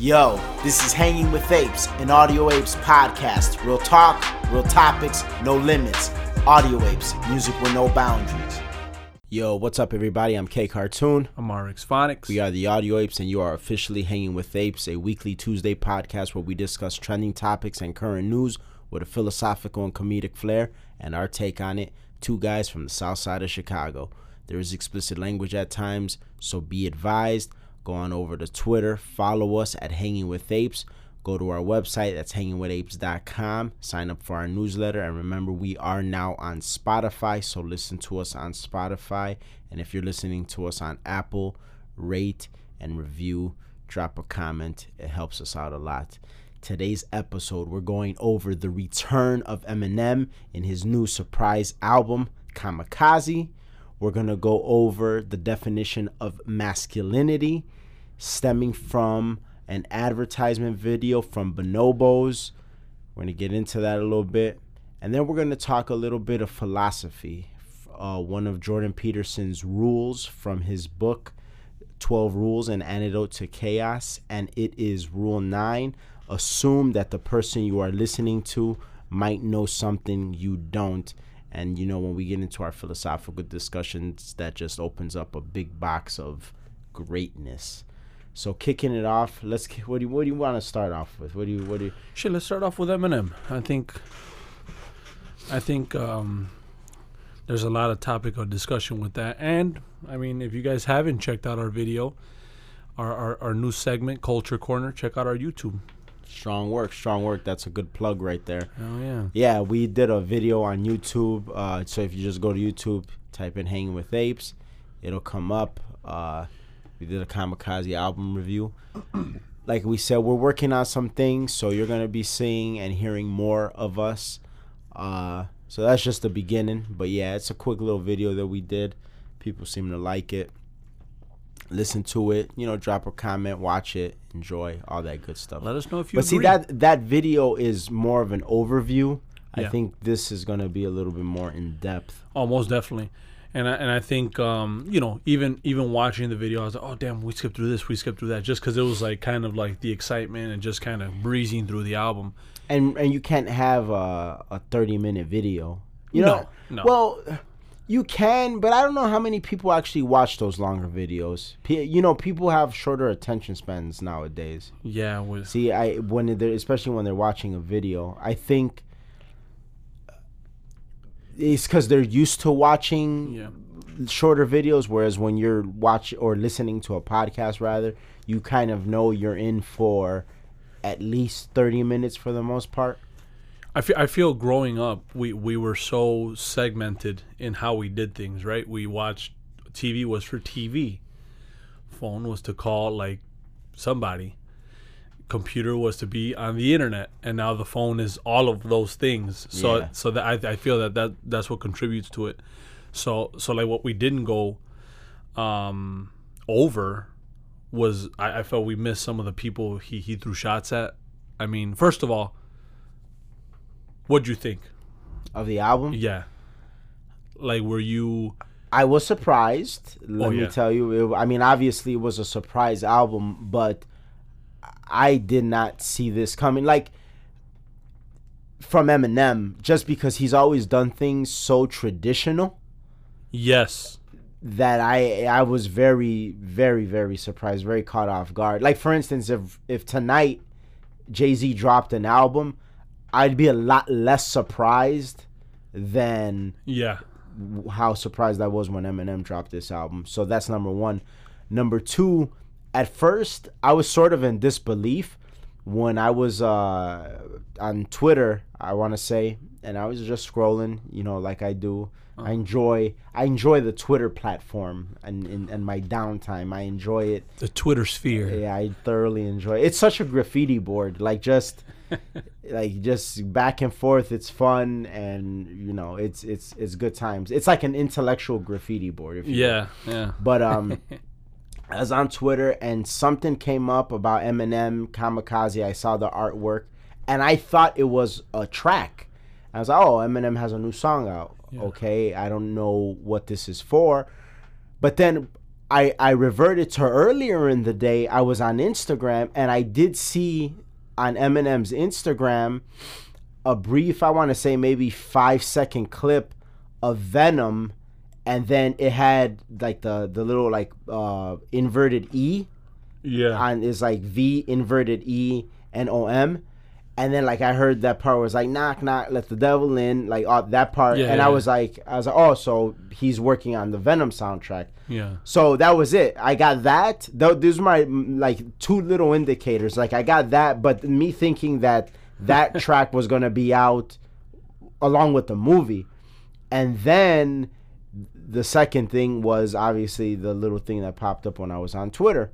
Yo, this is Hanging with Apes, an Audio Apes podcast. Real talk, real topics, no limits. Audio Apes, music with no boundaries. Yo, what's up, everybody? I'm K Cartoon. I'm RX Phonics. We are the Audio Apes, and you are officially Hanging with Apes, a weekly Tuesday podcast where we discuss trending topics and current news with a philosophical and comedic flair and our take on it. Two guys from the south side of Chicago. There is explicit language at times, so be advised. Go on over to Twitter, follow us at Hanging with Apes. Go to our website, that's hangingwithapes.com. Sign up for our newsletter. And remember, we are now on Spotify, so listen to us on Spotify. And if you're listening to us on Apple, rate and review, drop a comment. It helps us out a lot. Today's episode, we're going over the return of Eminem in his new surprise album, Kamikaze. We're going to go over the definition of masculinity stemming from an advertisement video from Bonobos. We're going to get into that a little bit. And then we're going to talk a little bit of philosophy. Uh, one of Jordan Peterson's rules from his book, 12 Rules An Antidote to Chaos. And it is Rule 9 assume that the person you are listening to might know something you don't. And you know, when we get into our philosophical discussions, that just opens up a big box of greatness. So kicking it off, let's. What do you What do you want to start off with? What do you What do you? Shit, let's start off with Eminem. I think. I think um, there's a lot of topic of discussion with that, and I mean, if you guys haven't checked out our video, our our, our new segment, Culture Corner, check out our YouTube. Strong work, strong work. That's a good plug right there. Oh yeah. Yeah, we did a video on YouTube. Uh, so if you just go to YouTube, type in "Hanging with Apes," it'll come up. Uh, we did a Kamikaze album review. like we said, we're working on some things, so you're gonna be seeing and hearing more of us. Uh, so that's just the beginning. But yeah, it's a quick little video that we did. People seem to like it. Listen to it, you know, drop a comment, watch it, enjoy all that good stuff. Let us know if you. But see that that video is more of an overview. I think this is gonna be a little bit more in depth. Oh, most definitely. And I, and I think um, you know even even watching the video, I was like, oh damn, we skipped through this, we skipped through that, just because it was like kind of like the excitement and just kind of breezing through the album. And and you can't have a, a thirty minute video. You know, No, no. well, you can, but I don't know how many people actually watch those longer videos. P- you know, people have shorter attention spans nowadays. Yeah, with See, I when they're especially when they're watching a video, I think it's because they're used to watching yeah. shorter videos whereas when you're watching or listening to a podcast rather you kind of know you're in for at least 30 minutes for the most part I feel, I feel growing up, we, we were so segmented in how we did things, right? We watched TV was for TV, phone was to call like somebody, computer was to be on the internet, and now the phone is all of those things. So Yeah. so that I, I feel that, that that's what contributes to it. So so like what we didn't go um, over was I, I felt we missed some of the people he, he threw shots at. I mean, first of all, what'd you think? of the album Yeah. Like, were you? i was surprised let Oh, me tell you it, i mean obviously it was a surprise album but i did not see this coming like from eminem just because he's always done things so traditional Yes. that I I was very very very surprised, very caught off guard. Like for instance, if if tonight Jay Z dropped an album, I'd be a lot less surprised than Yeah. how surprised I was when Eminem dropped this album. So that's number one. Number two, at first I was sort of in disbelief when I was uh, on Twitter. I want to say, and I was just scrolling, you know, like I do. I enjoy I enjoy the Twitter platform and in and my downtime. I enjoy it. The Twitter sphere. Yeah, I thoroughly enjoy. It. It's such a graffiti board. Like just like just back and forth. It's fun and you know it's it's it's good times. It's like an intellectual graffiti board. If you will. Yeah. Yeah. But um, I was on Twitter and something came up about Eminem Kamikaze. I saw the artwork and I thought it was a track. I was like, oh, Eminem has a new song out. Yeah. Okay, I don't know what this is for. But then I I reverted to earlier in the day. I was on Instagram and I did see on Eminem's Instagram a brief. I want to say maybe five second clip of Venom, and then it had like the the little like uh inverted E Yeah. And it's like V inverted E and O M. And then like I heard that part was like knock knock let the devil in like uh, that part. Yeah, and I was like I was like oh so he's working on the Venom soundtrack. Yeah. so that was it. I got that. Tho- those are my like two little indicators. Like I got that but me thinking that that track was gonna be out along with the movie. And then the second thing was obviously the little thing that popped up when I was on Twitter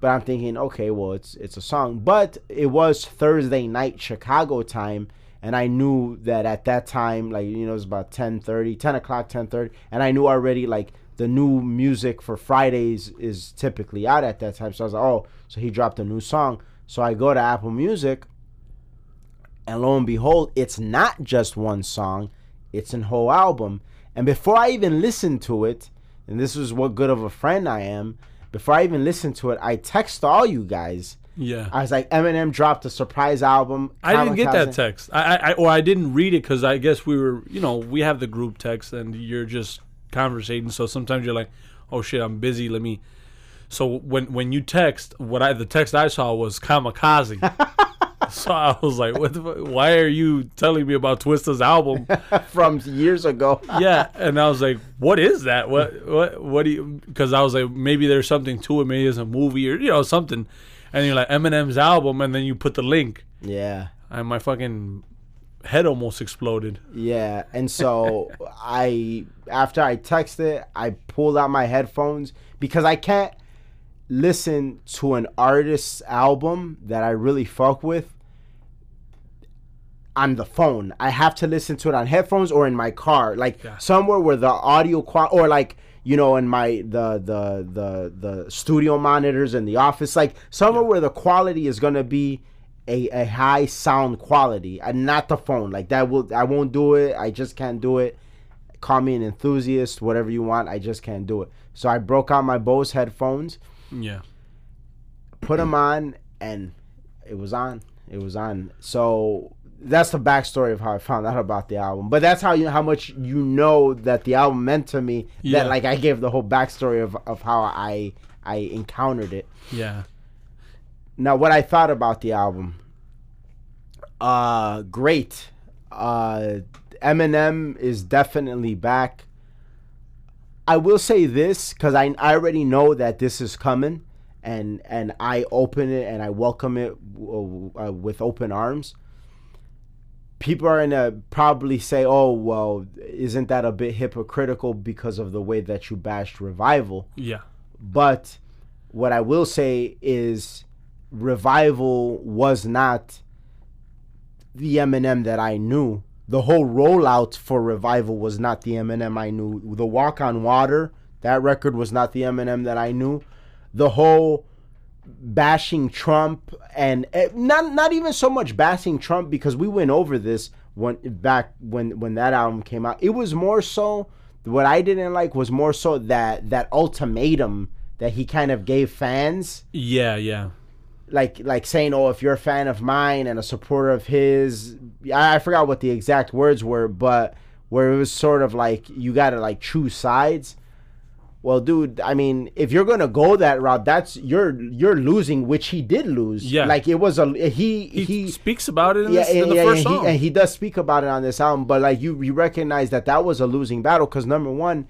but I'm thinking, okay, well, it's it's a song, but it was Thursday night Chicago time, and I knew that at that time, like you know, it was about 10:30, 10 o'clock, 10:30, and I knew already like the new music for Fridays is typically out at that time. So I was like, oh, so he dropped a new song. So I go to Apple Music, and lo and behold, it's not just one song, it's an whole album. And before I even listened to it, and this is what good of a friend I am, before I even listened to it, I text all you guys. Yeah. I was like, Eminem dropped a surprise album. I didn't get that text. I, I, I or I didn't read it because I guess we were, you know, we have the group text and you're just conversating. So sometimes you're like, oh shit, I'm busy. Let me. So when when you text, what I the text I saw was kamikaze. so I was like, what? The, fu- why are you telling me about Twista's album? from years ago. yeah, and I was like, "What is that? What what what do you?" Because I was like, maybe there's something to it. Maybe it's a movie or you know something. And you're like Eminem's album, and then you put the link, yeah. and my fucking head almost exploded. Yeah, and so I after I texted, I pulled out my headphones because I can't listen to an artist's album that I really fuck with on the phone. I have to listen to it on headphones or in my car, like Yeah. somewhere where the audio qual or like you know in my the the the the studio monitors in the office, like somewhere where the quality is gonna be a, a high sound quality and not the phone. Like that will I won't do it. I just can't do it. Call me an enthusiast, whatever you want. I just can't do it. So I broke out my Bose headphones Yeah, put them on and it was on it was on so that's the backstory of how i found out about the album. But that's how you how much you know that the album meant to me Yeah. that like i gave the whole backstory of, of how i i encountered it. Yeah, now what i thought about the album uh great. Uh eminem is definitely back. I will say this because I, I already know that this is coming and and i open it and i welcome it uh, with open arms people are gonna probably say oh well isn't that a bit hypocritical because of the way that you bashed revival yeah, but what I will say is Revival was not the Eminem that I knew. The whole rollout for Revival was not the Eminem I knew. The Walk on Water, that record was not the Eminem that I knew. The whole bashing Trump and eh, not not even so much bashing Trump because we went over this when back when when that album came out. It was more so what I didn't like was more so that that ultimatum that he kind of gave fans. Yeah, yeah, like like saying oh if you're a fan of mine and a supporter of his I, I forgot what the exact words were but where it was sort of like you gotta like choose sides well dude i mean if you're gonna go that route that's you're you're losing which he did lose Yeah. like it was a he he, he, speaks about it in, yeah, this, in and, the yeah, first and song. He, and he does speak about it on this album, but like you, you recognize that that was a losing battle because number one,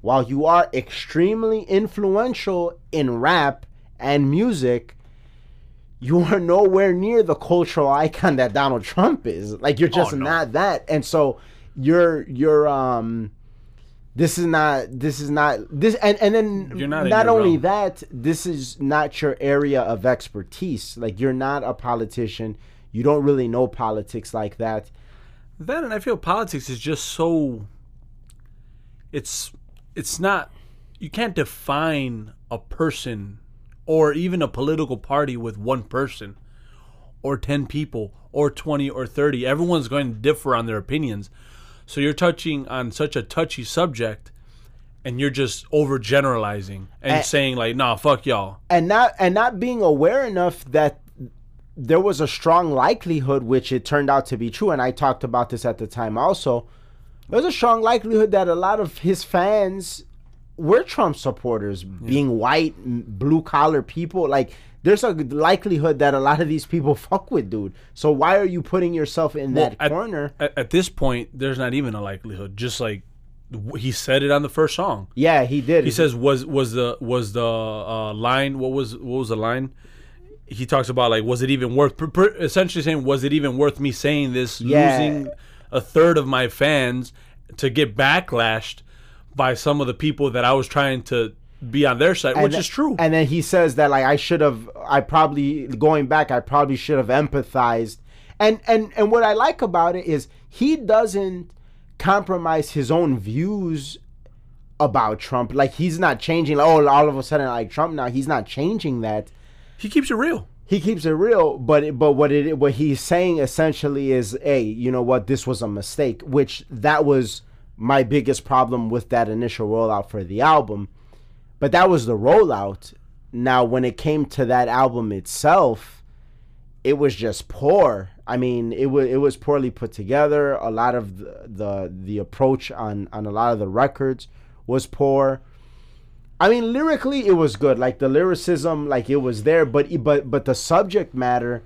while you are extremely influential in rap and music, you are nowhere near the cultural icon that Donald Trump is. Like you're just Oh, no. not that, and so you're you're um. This is not. This is not. This and and then You're not not only realm. that. This is not your area of expertise. Like you're not a politician. You don't really know politics like that. That and I feel politics is just so. It's it's not. You can't define a person or even a political party with one person or 10 people or 20 or 30. Everyone's going to differ on their opinions. So you're touching on such a touchy subject and you're just overgeneralizing and And- saying like, "Nah, fuck y'all." and not and not being aware enough that there was a strong likelihood which it turned out to be true and i talked about this at the time also there's a strong likelihood that a lot of his fans were trump supporters being white blue collar people like there's a likelihood that a lot of these people fuck with dude so why are you putting yourself in that at, corner At, at this point, there's not even a likelihood. Just like he said it on the first song. yeah he did He says was was the was the uh, line what was what was the line? He talks about like was it even worth pr- pr- essentially saying was it even worth me saying this Yeah. losing a third of my fans to get backlashed by some of the people that I was trying to be on their side, which is true. And then he says that like I should have I probably going back I probably should have empathized. And and and what I like about it is he doesn't compromise his own views about Trump. Like he's not changing like, oh all of a sudden I like Trump now. He's not changing that. he keeps it real. He keeps it real, but it- but what it what he's saying essentially is, hey, you know what, this was a mistake, which that was my biggest problem with that initial rollout for the album. But that was the rollout. Now when it came to that album itself, it was just poor. I mean, it was it was poorly put together. A lot of the the, the approach on on a lot of the records was poor. I mean, lyrically, it was good. Like the lyricism, like it was there, but but but the subject matter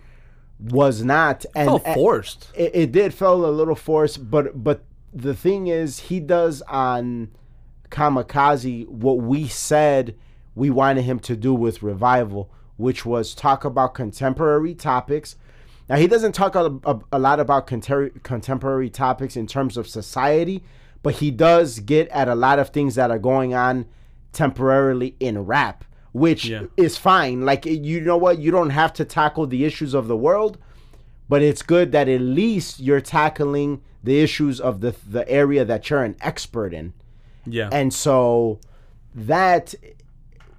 was not. And Felt forced. it, it did feel a little forced, but but the thing is, he does on Kamikaze what we said we wanted him to do with Revival, which was talk about contemporary topics. Now he doesn't talk a, a, a lot about contempor- contemporary topics in terms of society, but he does get at a lot of things that are going on temporarily in rap, which Yeah. is fine. Like you know what, you don't have to tackle the issues of the world, but it's good that at least you're tackling the issues of the the area that you're an expert in. Yeah. And so that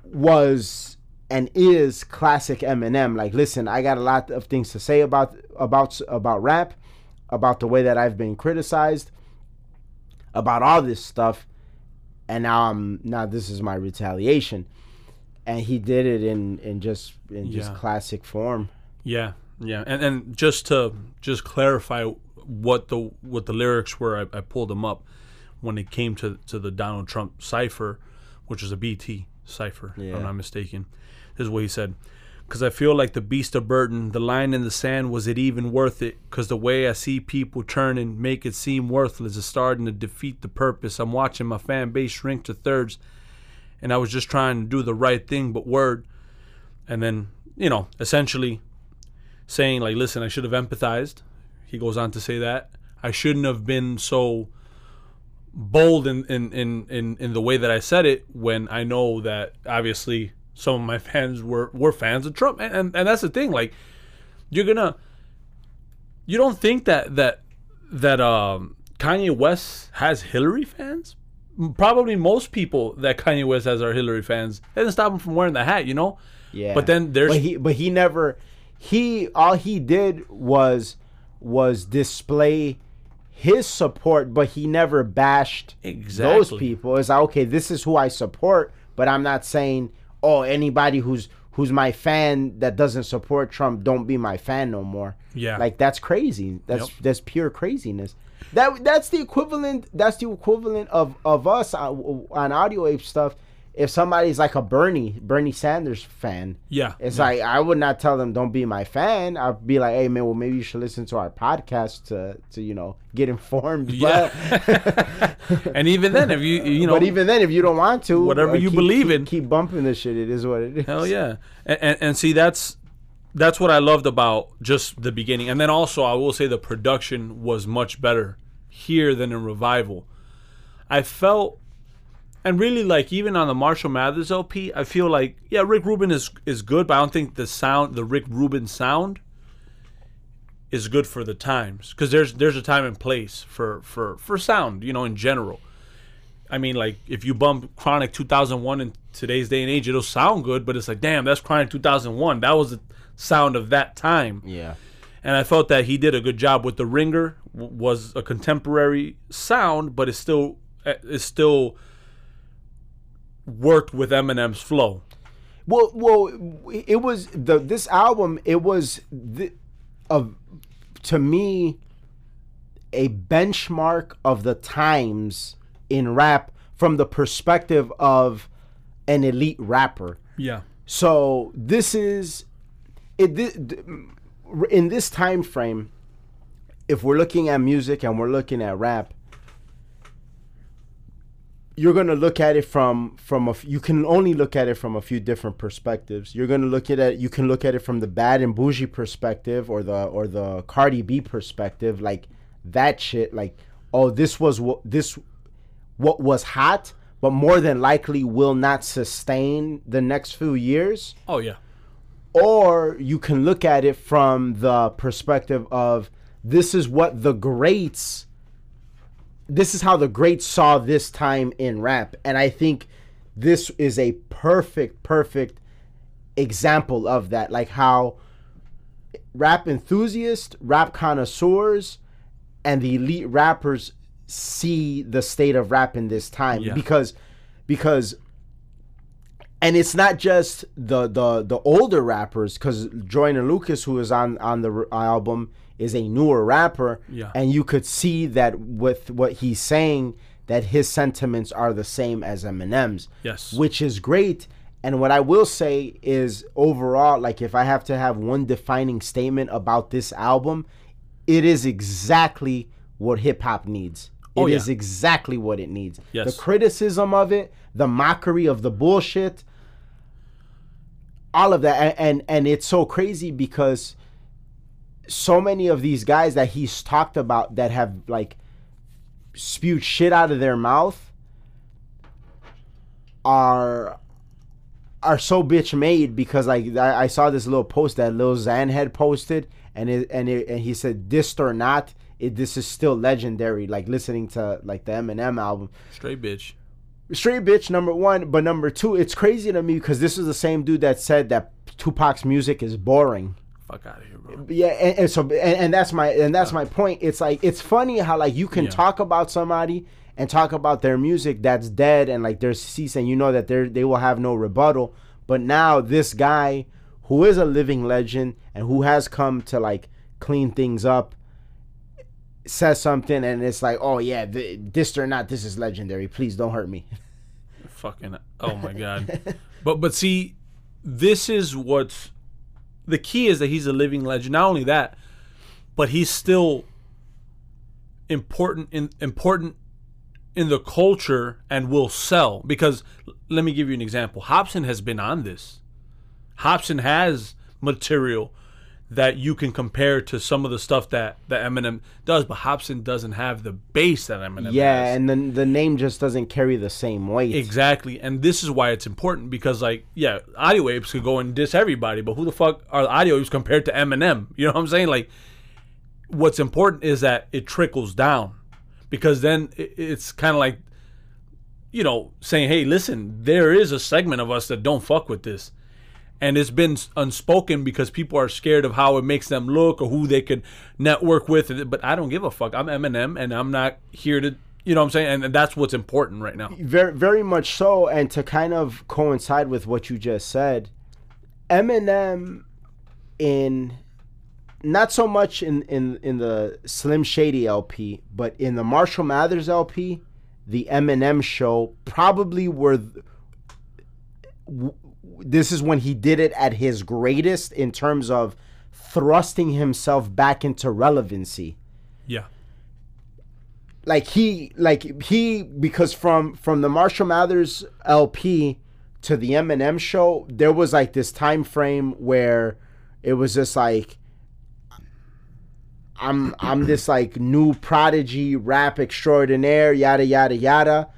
was and is classic Eminem. Like, listen, I got a lot of things to say about about about rap, about the way that I've been criticized, about all this stuff, and now I'm now this is my retaliation. And he did it in in just in just Yeah. classic form. Yeah, yeah, and and just to just clarify what the what the lyrics were, I, I pulled them up when it came to to the Donald Trump cipher, which was a BT cipher, if I'm not mistaken. This is what he said. Because I feel like the beast of burden, the line in the sand, was it even worth it? Because the way I see people turn and make it seem worthless is starting to defeat the purpose. I'm watching my fan base shrink to thirds, and I was just trying to do the right thing, but word. And then, you know, essentially saying like listen i should have empathized he goes on to say that. I shouldn't have been so bold in in in in, in the way that i said it when i know that obviously some of my fans were were fans of trump. And and, and that's the thing like you're gonna you don't think that that that um kanye west has hillary fans? Probably most people that kanye west has are hillary fans. That doesn't stop him from wearing the hat you know? Yeah. but then there's but he but he never he all he did was was display his support, but he never bashed those people. It's like okay, this is who I support, but I'm not saying oh anybody who's who's my fan that doesn't support Trump don't be my fan no more. Yeah. like that's crazy. That's Yep. that's pure craziness. That that's the equivalent. That's the equivalent of of us on, on audio ape stuff. If somebody's like a Bernie Bernie Sanders fan, yeah it's like I would not tell them don't be my fan. I'd be like, hey man, well maybe you should listen to our podcast to to you know get informed. Yeah. But, and even then, if you you know, but even then, if you don't want to, Whatever you keep- believe keep- in. keep bumping this shit. It is what it is. hell yeah, and, and and see that's that's what I loved about just the beginning, and then also I will say the production was much better here than in Revival. I felt, and really like even on the Marshall Mathers LP, I feel like yeah, Rick Rubin is is good, but I don't think the sound, the Rick Rubin sound, is good for the times because there's there's a time and place for for for sound, you know, in general. I mean, like if you bump Chronic 2001 in today's day and age, it'll sound good, but it's like, damn, that's Chronic 2001. That was the sound of that time. Yeah. And I felt that he did a good job with the Ringer. W- was a contemporary sound, but it's still uh, it's still worked with Eminem's flow. Well, well, it was the this album. It was the, of to me a benchmark of the times in rap from the perspective of an elite rapper. Yeah. So this is it thi- in this time frame. If we're looking at music and we're looking at rap, you're gonna look at it from from a you can only look at it from a few different perspectives. You're gonna look at it. You can look at it from the bad and bougie perspective, or the or the Cardi B perspective, like that shit. Like, oh, this was what this what was hot, but more than likely will not sustain the next few years Oh yeah. or you can look at it from the perspective of this is what the greats this is how the greats saw this time in rap and i think this is a perfect perfect example of that like how rap enthusiasts rap connoisseurs and the elite rappers see the state of rap in this time Yeah. because because and it's not just the the the older rappers because Joyner Lucas, who is on on the album, is a newer rapper, Yeah. and you could see that with what he's saying that his sentiments are the same as Eminem's, Yes. which is great. And what I will say is overall, like if I have to have one defining statement about this album, it is exactly what hip hop needs. Oh, it is Oh, yeah. exactly what it needs. Yes. The criticism of it, the mockery of the bullshit, all of that and, and and it's so crazy because so many of these guys that he's talked about that have like spewed shit out of their mouth are are so bitch made because like I, I saw this little post that Lil Xan had posted and it and it and he said dissed or not it this is still legendary like listening to like the Eminem album Straight bitch. straight bitch number one but number two it's crazy to me because this is the same dude that said that Tupac's music is boring Fuck out of here, bro. yeah and, and so and, and that's my and that's my point it's like it's funny how like you can Yeah. talk about somebody and talk about their music that's dead and like there's cease and you know that they they will have no rebuttal but now this guy who is a living legend and who has come to like clean things up says something and it's like oh yeah th- this or not this is legendary please don't hurt me Fucking. Oh my god. but but see, this is what's the key is that he's a living legend. Not only that, but he's still important in important in the culture and will sell because let me give you an example. Hopsin has been on this. Hopsin has material that you can compare to some of the stuff that that Eminem does, but Hopsin doesn't have the base that Eminem does. yeah has. and then the name just doesn't carry the same weight Exactly, and this is why it's important because, like, yeah, audio apes could go and diss everybody, but who the fuck are the audio apes compared to Eminem? You know what I'm saying? Like, what's important is that it trickles down, because then it's kind of like, you know, saying, hey, listen, there is a segment of us that don't fuck with this, and it's been unspoken because people are scared of how it makes them look or who they could network with. But I don't give a fuck. I'm Eminem, and I'm not here to. You know what I'm saying? And that's what's important right now. very very much so and to kind of coincide with what you just said eminem in not so much in in in the slim shady lp but in the marshall mathers lp the eminem show probably were this is when he did it at his greatest in terms of thrusting himself back into relevancy Yeah. like he like he because from from the Marshall Mathers LP to the Eminem show there was like this time frame where it was just like I'm I'm this like new prodigy rap extraordinaire yada yada yada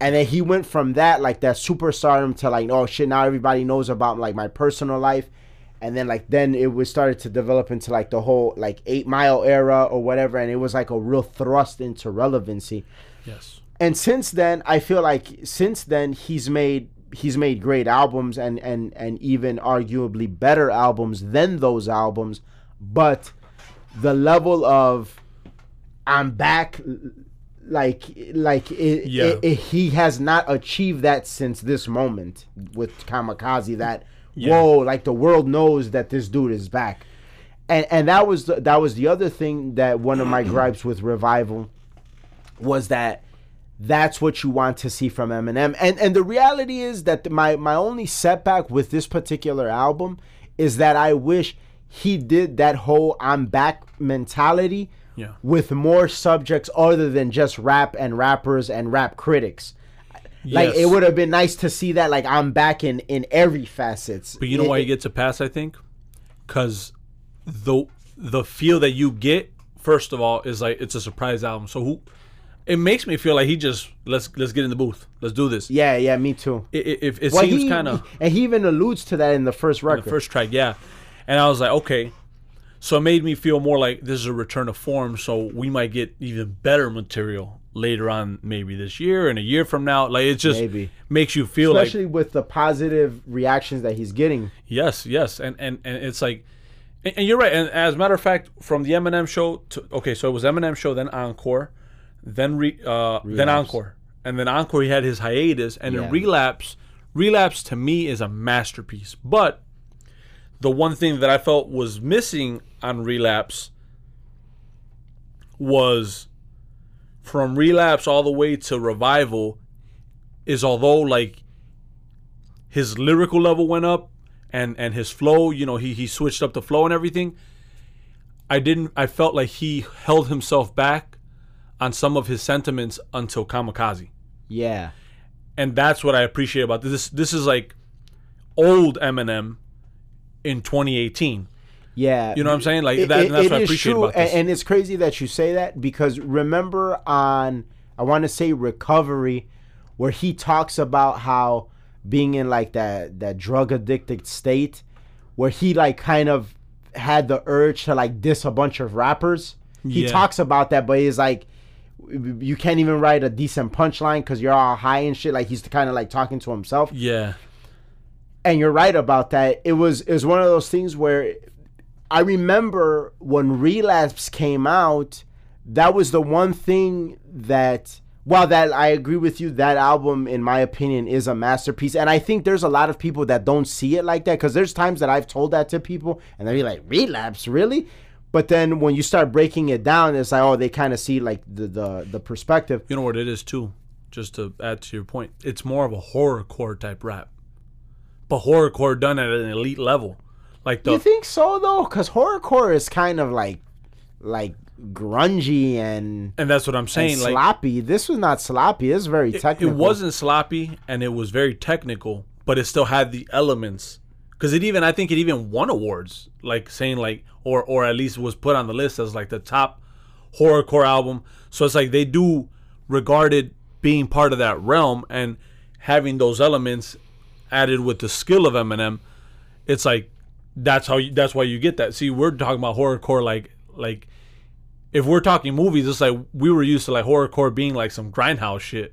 and then he went from that like that superstardom to like oh shit now everybody knows about like my personal life. And then like then it was started to develop into like the whole like eight mile era or whatever. And it was like a real thrust into relevancy. Yes. and since then i feel like since then he's made he's made great albums and and and even arguably better albums than those albums. But the level of i'm back like like it, Yeah. it- it- he has not achieved that since this moment with kamikaze that Yeah. whoa like the world knows that this dude is back and and that was the, that was the other thing that one of my gripes with revival was that that's what you want to see from Eminem. And and the reality is that my my only setback with this particular album is that I wish he did that whole I'm back mentality Yeah. with more subjects other than just rap and rappers and rap critics. Like Yes. it would have been nice to see that like I'm back in in every facets. But you know It- why he gets a pass? I think, because the the feel that you get first of all is like it's a surprise album. So who? It makes me feel like he just let's let's get in the booth. Let's do this. Yeah, yeah, me too. It, it, it, it Well, seems kind of and he even alludes to that in the first record. the first track, yeah. And I was like, okay. So it made me feel more like this is a return to form. So we might get even better material later on, maybe this year and a year from now. Like it just Maybe. makes you feel like especially with the positive reactions that he's getting. Yes, yes, and and and it's like, and, and you're right. And as a matter of fact, from the Eminem show to okay, so it was Eminem show, then Encore, then re, uh, then Encore, and then Encore. He had his hiatus, and Yeah. then Relapse. Relapse to me is a masterpiece, but the one thing that I felt was missing on Relapse was from Relapse all the way to Revival is although like his lyrical level went up and and his flow you know he he switched up the flow and everything i didn't i felt like he held himself back on some of his sentiments until kamikaze Yeah. and that's what i appreciate about this this is like old eminem in 2018 Yeah. you know what i'm saying like It- that, it- that's it what i appreciate true, about this And, and it's crazy that you say that because remember on I want to say recovery, where he talks about how being in like that that drug addicted state, where he like kind of had the urge to like diss a bunch of rappers. He Yeah. talks about that, but he's like. You can't even write a decent punchline because you're all high and shit. Like he's kind of like talking to himself yeah and you're right about that. It was it was one of those things where I remember when Relapse came out, that was the one thing that while that I agree with you, that album in my opinion is a masterpiece. And I think there's a lot of people that don't see it like that because there's times that I've told that to people and they're like, Relapse, really? But then when you start breaking it down, it's like, oh, they kind of see like the, the the perspective. you know what it is too just to add to your point it's more of a horrorcore type rap but horrorcore done at an elite level like the You think so though? Because horrorcore is kind of like like grungy and and that's what i'm saying like sloppy. This was not sloppy. It's very it, technical. it wasn't sloppy and it was very technical but it still had the elements because it even i think it even won awards like saying like or or at least was put on the list as like the top horrorcore album so it's like they do regard it being part of that realm and having those elements added with the skill of eminem it's like that's how you, that's why you get that see we're talking about horrorcore like like if we're talking movies it's like we were used to like horrorcore being like some grindhouse shit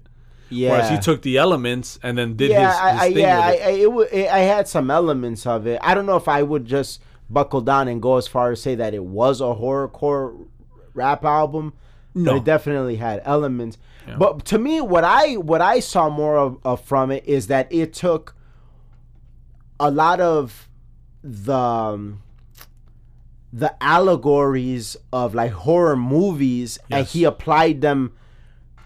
Yeah. Whereas he took the elements and then did yeah, his, his I, thing yeah, with it. I, it, wa- it, I had some elements of it. I don't know if I would just buckle down and go as far as say that it was a horrorcore rap album. No. But it definitely had elements. But to me, what I what I saw more of, of from it is that it took a lot of the um, the allegories of like horror movies and he applied them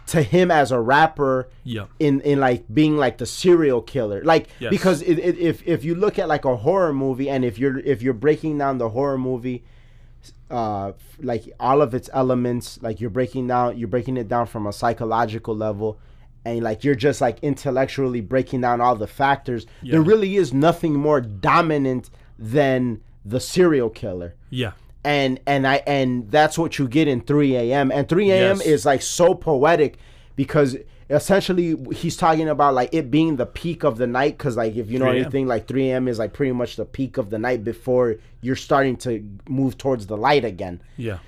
to him as a rapper yeah. in in like being like the serial killer like Yes. because it, it, if if you look at like a horror movie and if you're if you're breaking down the horror movie uh like all of its elements like you're breaking down you're breaking it down from a psychological level and like you're just like intellectually breaking down all the factors there really is nothing more dominant than the serial killer Yeah. and and I and that's what you get in 3 a.m. and 3 a.m. Yes. is like so poetic because essentially he's talking about like it being the peak of the night because like if you know anything like 3 a.m. is like pretty much the peak of the night before you're starting to move towards the light again. Yeah.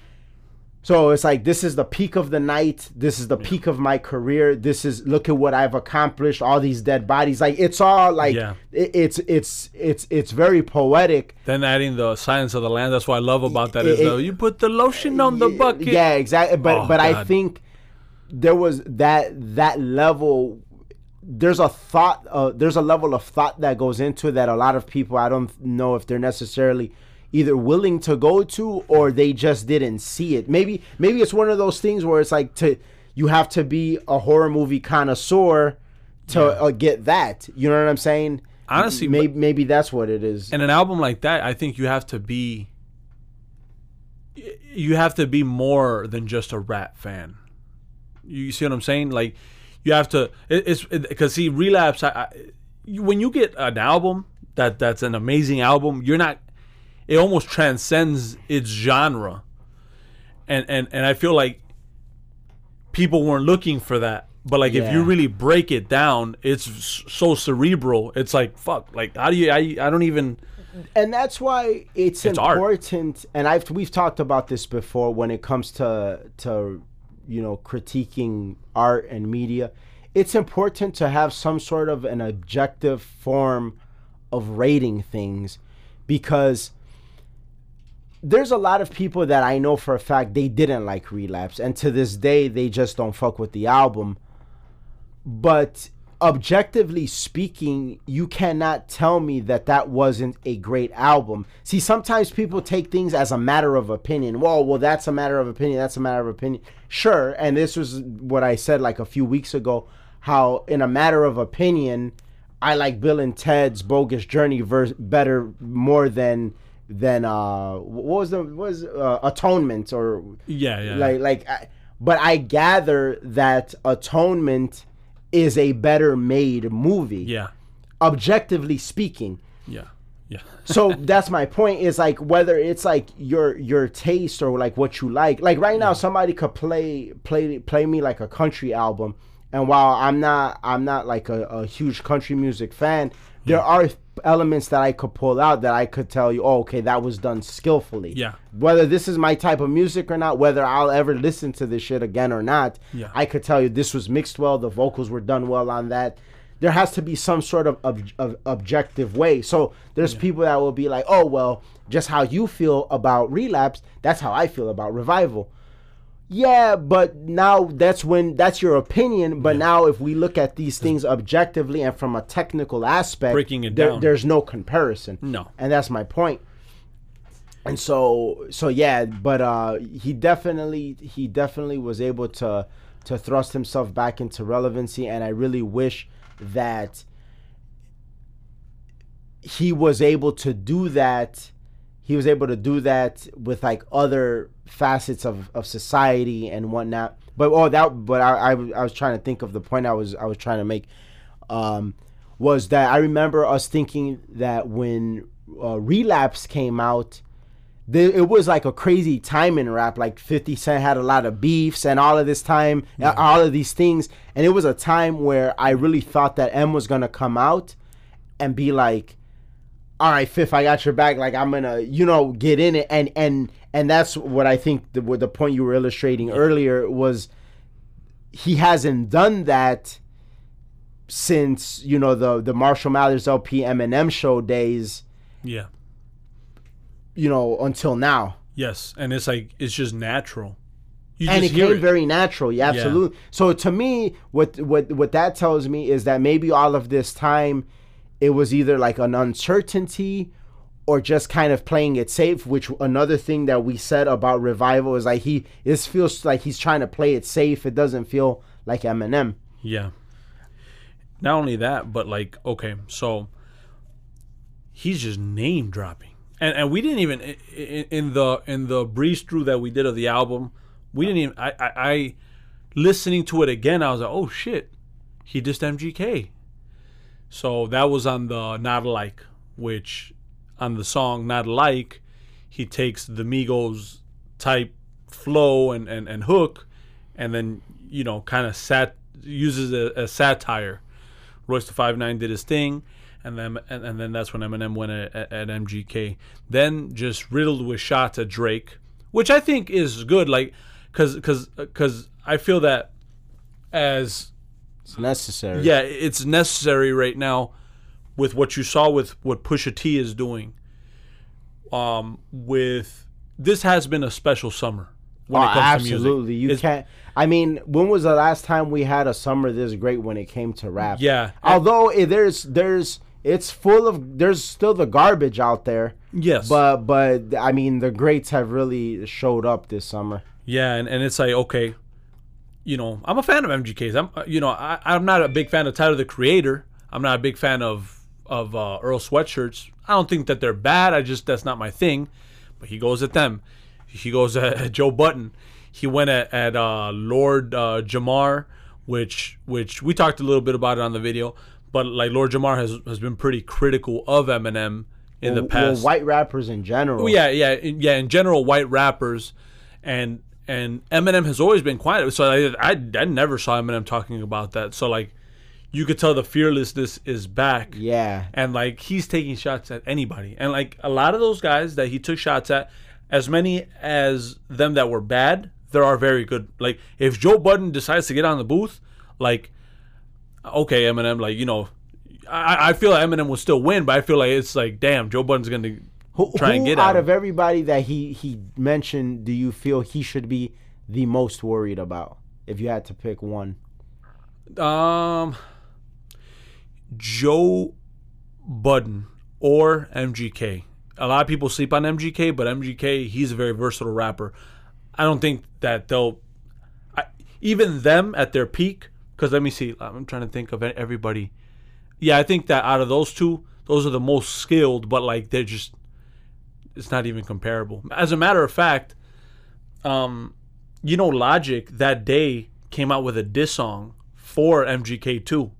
So it's like this is the peak of the night. This is the peak of my career. This is look at what I've accomplished. All these dead bodies. Like it's all like Yeah. it, it's it's it's it's very poetic. Then adding the Silence of the Lambs. That's what I love about that is It- though you put the lotion on the bucket. Yeah, exactly. But Oh, but I think there was that that level there's a thought uh, there's a level of thought that goes into that a lot of people i don't know if they're necessarily either willing to go to or they just didn't see it. Maybe maybe it's one of those things where it's like to you have to be a horror movie connoisseur to uh, get that. You know what i'm saying? Honestly, maybe maybe that's what it is. And an album like that, I think you have to be you have to be more than just a rap fan. You see what I'm saying? Like you have to it, it's because see relapse I, I you, when you get an album that that's an amazing album, you're not it almost transcends its genre. And and and I feel like people weren't looking for that. But like if you really break it down, it's so cerebral. It's like fuck. Like how do you? I I don't even. and that's why it's, It's art. important and i've we've talked about this before when it comes to to you know critiquing art and media it's important to have some sort of an objective form of rating things because there's a lot of people that I know for a fact they didn't like Relapse, and to this day they just don't fuck with the album. But objectively speaking, you cannot tell me that that wasn't a great album. See, sometimes people take things as a matter of opinion. Whoa, well, that's a matter of opinion. That's a matter of opinion. Sure, and this was what I said like a few weeks ago. How in a matter of opinion, I like Bill and Ted's Bogus Journey verse better more than than uh what was the what was uh, Atonement or Yeah, yeah. like like I, but I gather that Atonement is a better made movie yeah, objectively speaking yeah, yeah. so that's my point is like whether it's like your your taste or like what you like like right now somebody could play play play me like a country album and while i'm not i'm not like a, a huge country music fan there are elements that i could pull out that i could tell you oh okay that was done skillfully. Yeah. whether this is my type of music or not whether i'll ever listen to this shit again or not Yeah. i could tell you this was mixed well the vocals were done well on that. There has to be some sort of, ob- of objective way. So there's people that will be like oh well just how you feel about relapse that's how i feel about revival yeah but now that's when that's your opinion but now if we look at these things objectively and from a technical aspect Breaking it there- down. there's no comparison No. and that's my point. point and so so yeah but uh he definitely he definitely was able to to thrust himself back into relevancy and i really wish that he was able to do that he was able to do that with like other facets of, of society and whatnot but oh that but I, I was- I was trying to think of the point i was i was trying to make um was that i remember us thinking that when uh, relapse came out there, it was like a crazy time in rap. Like 50 Cent had a lot of beefs and all of this time, uh, all of these things. And it was a time where I really thought that M was going to come out and be like, all right, Fif, I got your back. Like I'm gonna, you know, get in it, and and and that's what I think the what the point you were illustrating earlier was. He hasn't done that since you know the the Marshall Mathers LP Eminem show days. Yeah. You know, until now. Yes, and it's like it's just natural. You and it just hear came very natural. Yeah, absolutely. So to me, what what what that tells me is that maybe all of this time, it was either like an uncertainty, or just kind of playing it safe. Which another thing that we said about revival is like he this feels like he's trying to play it safe. It doesn't feel like Eminem. Yeah. Not only that, but like, okay, so he's just name dropping, and and we didn't even i- i- in the in the breeze through that we did of the album, we didn't even. I I, I listening to it again, I was like, oh shit, he dissed MGK. So that was on the Not Alike, which on the song Not Alike, he takes the Migos type flow and, and, and hook and then, you know, kind of sat uses a, a satire. Royce the Five Nine did his thing, and then and, and then that's when Eminem went at, at, MGK. Then just riddled with shots at Drake, which I think is good. Like, cause cause cause I feel that as It's necessary. yeah, it's necessary right now with what you saw with what Pusha T is doing. Um, with this has been a special summer when Oh, it comes to music. absolutely. You It's- can't. I mean, when was the last time we had a summer this great when it came to rap? Yeah. Although eh, there's there's it's full of there's still the garbage out there. Yes. But but I mean the greats have really showed up this summer. Yeah, and, and it's like okay, you know, I'm a fan of MGK's. I'm uh, you know I, I'm not a big fan of Tyler the Creator. I'm not a big fan of of uh, Earl Sweatshirts. I don't think that they're bad. I just that's not my thing. But he goes at them. He goes at, at Joe Budden. He went at, at uh, Lord uh, Jamar, which which we talked a little bit about it on the video. But like Lord Jamar has has been pretty critical of Eminem in the Well, past. white rappers in general. Well, yeah, yeah, in- yeah. In general, white rappers, and and Eminem has always been quiet. So I, I, I never saw Eminem talking about that. So like, you could tell the fearlessness is back. Yeah. And like he's taking shots at anybody, and like a lot of those guys that he took shots at, as many as them that were bad, there are very good. Like if Joe Budden decides to get on the booth, like okay, Eminem, like you know, I, I feel like Eminem will still win, but I feel like it's like damn, Joe Budden's gonna Who, try and get out of everybody that he he mentioned, do you feel he should be the most worried about? If you had to pick one, Um, Joe Budden or MGK. A lot of people sleep on MGK, but MGK he's a very versatile rapper. I don't think that they'll I, even them at their peak. Because let me see, I'm trying to think of everybody. Yeah, I think that out of those two, those are the most skilled, but like they're just it's not even comparable. As a matter of fact, um, you know, Logic that day came out with a diss song for MGK too.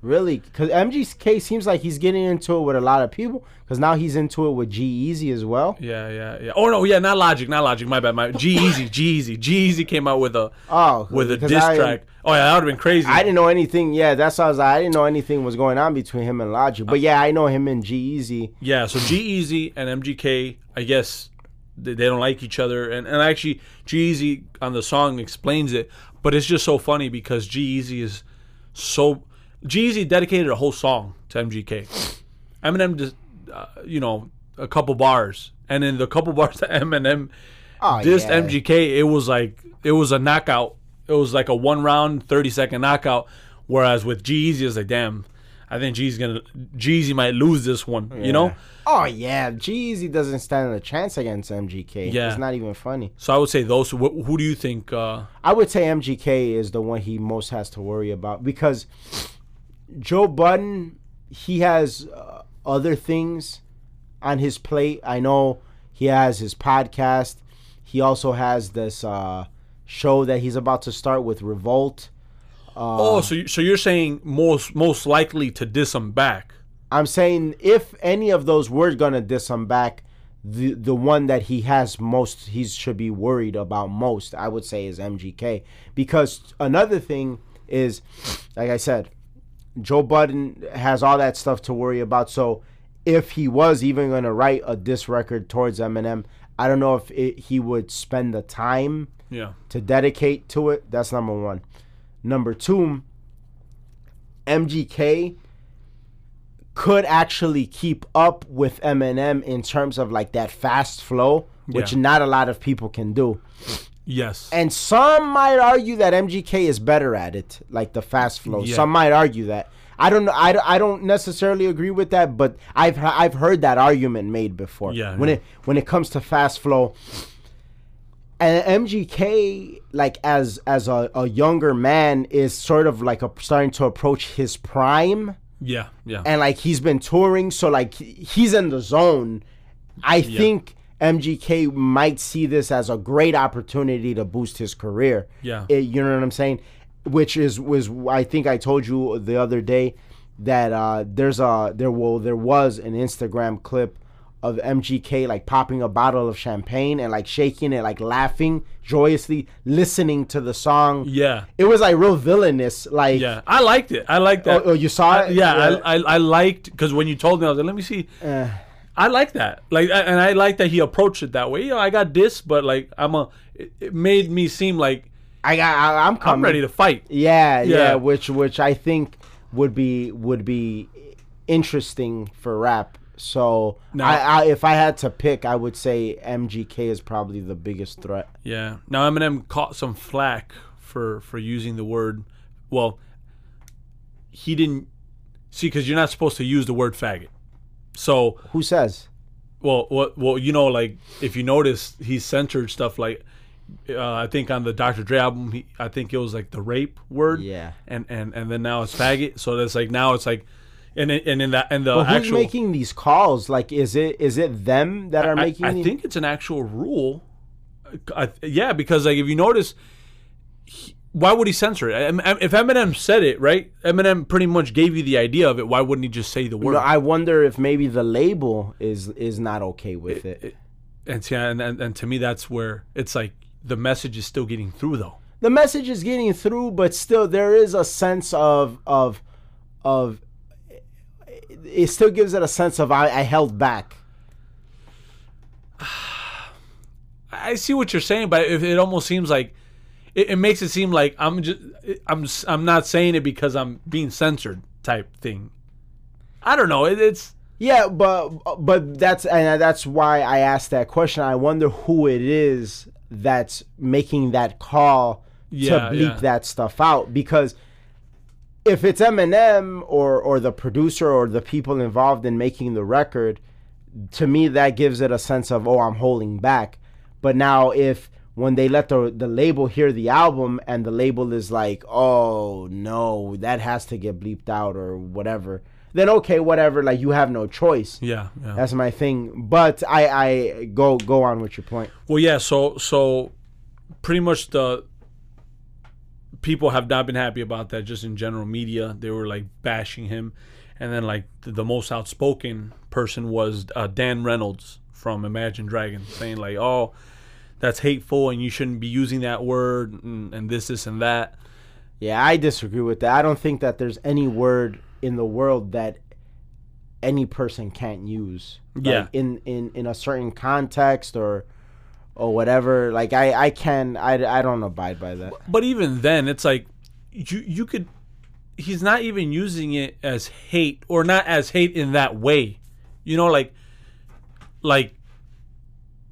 Really, because MGK seems like he's getting into it with a lot of people. Because now he's into it with G-Eazy as well. Yeah, yeah, yeah. Oh no, yeah, not Logic, not Logic. My bad. My G-Eazy, G Easy, G Easy came out with a Oh, with a diss I- track. Oh yeah, that would have been crazy. I didn't know anything. Yeah, that's why I was like, I didn't know anything was going on between him and Logic. But uh, yeah, I know him and G-Eazy. Yeah, so G Easy and MGK, I guess they, they don't like each other, and and actually G Easy on the song explains it, but it's just so funny because G-Eazy is so Easy dedicated a whole song to MGK. Eminem just uh, you know a couple bars, and in the couple bars that Eminem Oh, dissed yeah. MGK, it was like it was a knockout. It was like a one round, thirty second knockout. Whereas with G Easy, it's like damn. I think G's gonna Jeezy might lose this one. You know, Oh yeah, G-Eazy doesn't stand a chance against MGK. Yeah. it's not even funny. So I would say those. Wh- who do you think? Uh, I would say MGK is the one he most has to worry about because Joe Budden, he has uh, other things on his plate. I know he has his podcast. He also has this uh, show that he's about to start with Revolt. oh, so you, so you're saying most most likely to diss him back? I'm saying if any of those were gonna diss him back, the the one that he has most he should be worried about most, I would say, is MGK. Because another thing is, like I said, Joe Budden has all that stuff to worry about. So if he was even gonna write a diss record towards Eminem, I don't know if it, he would spend the time Yeah. to dedicate to it. That's number one. Number two, MGK could actually keep up with Eminem in terms of like that fast flow, which Yeah. not a lot of people can do. Yes. And some might argue that MGK is better at it, like the fast flow. Yeah. Some might argue that. I don't know. I, I don't necessarily agree with that, but I've I've heard that argument made before. Yeah, When yeah. it when it comes to fast flow, and MGK like as as a, a younger man is sort of like a, starting to approach his prime yeah. Yeah. and like he's been touring so like he's in the zone i think mgk might see this as a great opportunity to boost his career Yeah. It- you know what i'm saying which is was i think i told you the other day that uh there's a there will there was an instagram clip of mgk like popping a bottle of champagne and like shaking it like laughing joyously listening to the song yeah. it was like real villainous like Yeah. I liked it. I liked that. oh, oh, you saw I- it yeah, I, I, I liked because when you told me, I was like, let me see. Uh, I like that. Like, I- and I like that he approached it that way. You know, I got this, but like, I'm a. It, it made me seem like I got. I, I'm coming. I'm ready to fight. Yeah, yeah, Yeah. Which, which I think would be would be interesting for rap So Now- I, I, if I had to pick, I would say MGK is probably the biggest threat. Yeah. Now Eminem caught some flack for for using the word. Well, he didn't see because you're not supposed to use the word faggot. So, Who says? well, what, well, you know, like if you notice, he's censored stuff like. Uh, I think on the Dr. Dre album, he, I think it was like the rape word, Yeah. and and and then now it's faggot. So that's like now it's like, and in- and in that and the But who's actual, making these calls? Like, is it is it them that are I, making? I think it's an actual rule. I, yeah, because like if you notice, he- why would he censor it? If Eminem said it, right? Eminem pretty much gave you the idea of it. Why wouldn't he just say the word? No, I wonder if maybe the label is is not okay with it. and, see, and, and and to me, that's where it's like the message is still getting through, though. the message is getting through, but still there is a sense of of of it still gives it a sense of I, I held back. I see what you're saying, but it, it almost seems like it, it makes it seem like I'm just I'm I'm not saying it because I'm being censored type thing. I don't know. It, it's Yeah, but but that's and that's why I asked that question. I wonder who it is that's making that call Yeah, to bleep yeah. that stuff out because if it's Eminem or or the producer or the people involved in making the record, to me that gives it a sense of oh I'm holding back. But now if when they let the the label hear the album and the label is like oh no that has to get bleeped out or whatever, then okay whatever like you have no choice. yeah, yeah. That's my thing. But I I go go on with your point. Well, yeah. So so pretty much the people have not been happy about that. Just in general media, they were like bashing him, and then like the, the most outspoken person was uh, Dan Reynolds from Imagine Dragons, saying like, "Oh, that's hateful, and you shouldn't be using that word, and, and this, this, and that." Yeah, I disagree with that. I don't think that there's any word in the world that any person can't use. Like, Yeah. in in in a certain context or or whatever. Like I I can I I don't abide by that. But even then, it's like you you could. He's not even using it as hate, or not as hate in that way. You know, like like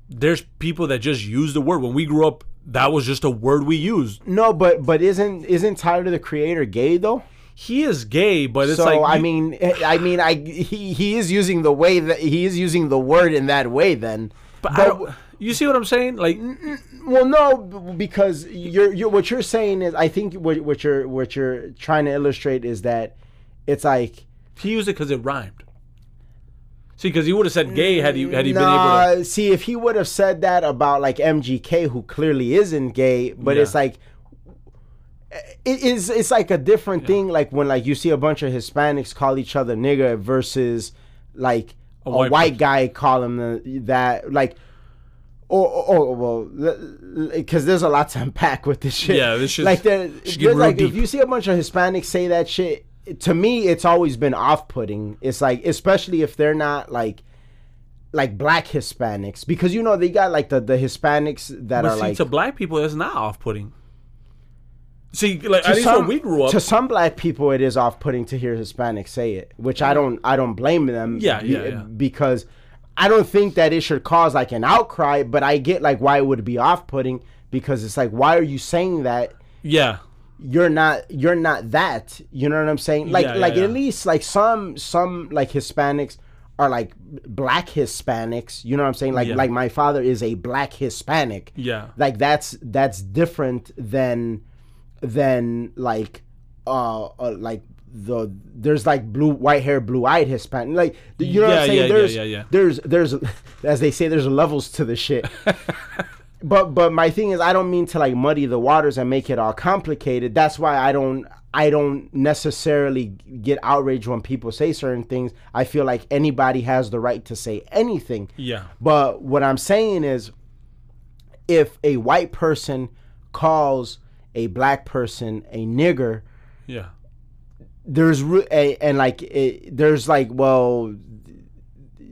there's people that just use the word. When we grew up, that was just a word we used. No, but but isn't isn't Tyler the Creator gay though? He is gay, but it's so like I you- mean eh, I mean I he he is using the way that he is using the word in that way then. but don't, you see what I'm saying? Like, Well, no, because you're, you're what you're saying is I think what, what you're what you're trying to illustrate is that it's like he used it because it rhymed. See, because he would have said gay had he had he been able to. see if he would have said that about like MGK who clearly isn't gay, but it's like it is it's like a different thing like when like you see a bunch of Hispanics call each other nigger versus like a, white white, guy call him the, that like or, or, or well because there's a lot to unpack with this shit. Yeah, this shit's- like there, should get there's real like if you see a bunch of Hispanics say that shit to me it's always been off-putting it's like especially if they're not like like black Hispanics because you know they got like the the Hispanics that But are see, like to black people, it's not off-putting. See, like to at least when we grew up, to some black people it is off-putting to hear Hispanics say it, which I don't I don't blame them. Yeah, be- yeah, yeah. Because I don't think that it should cause like an outcry, but I get like why it would be off-putting because it's like why are you saying that? yeah, You're not you're not that. You know what I'm saying? Like Yeah, yeah, like yeah. at least like some some like Hispanics are like black Hispanics. You know what I'm saying? Like like my father is a black Hispanic yeah. like that's that's different than than like uh, uh like the there's like blue white hair blue eyed hispanic like you know what i'm saying yeah, yeah, there's yeah, yeah. there's there's as they say there's levels to the shit but but my thing is i don't mean to like muddy the waters and make it all complicated that's why i don't i don't necessarily get outraged when people say certain things i feel like anybody has the right to say anything Yeah. but what I'm saying is, if a white person calls a black person a nigger, Yeah. there's re- a, and like it, there's like well,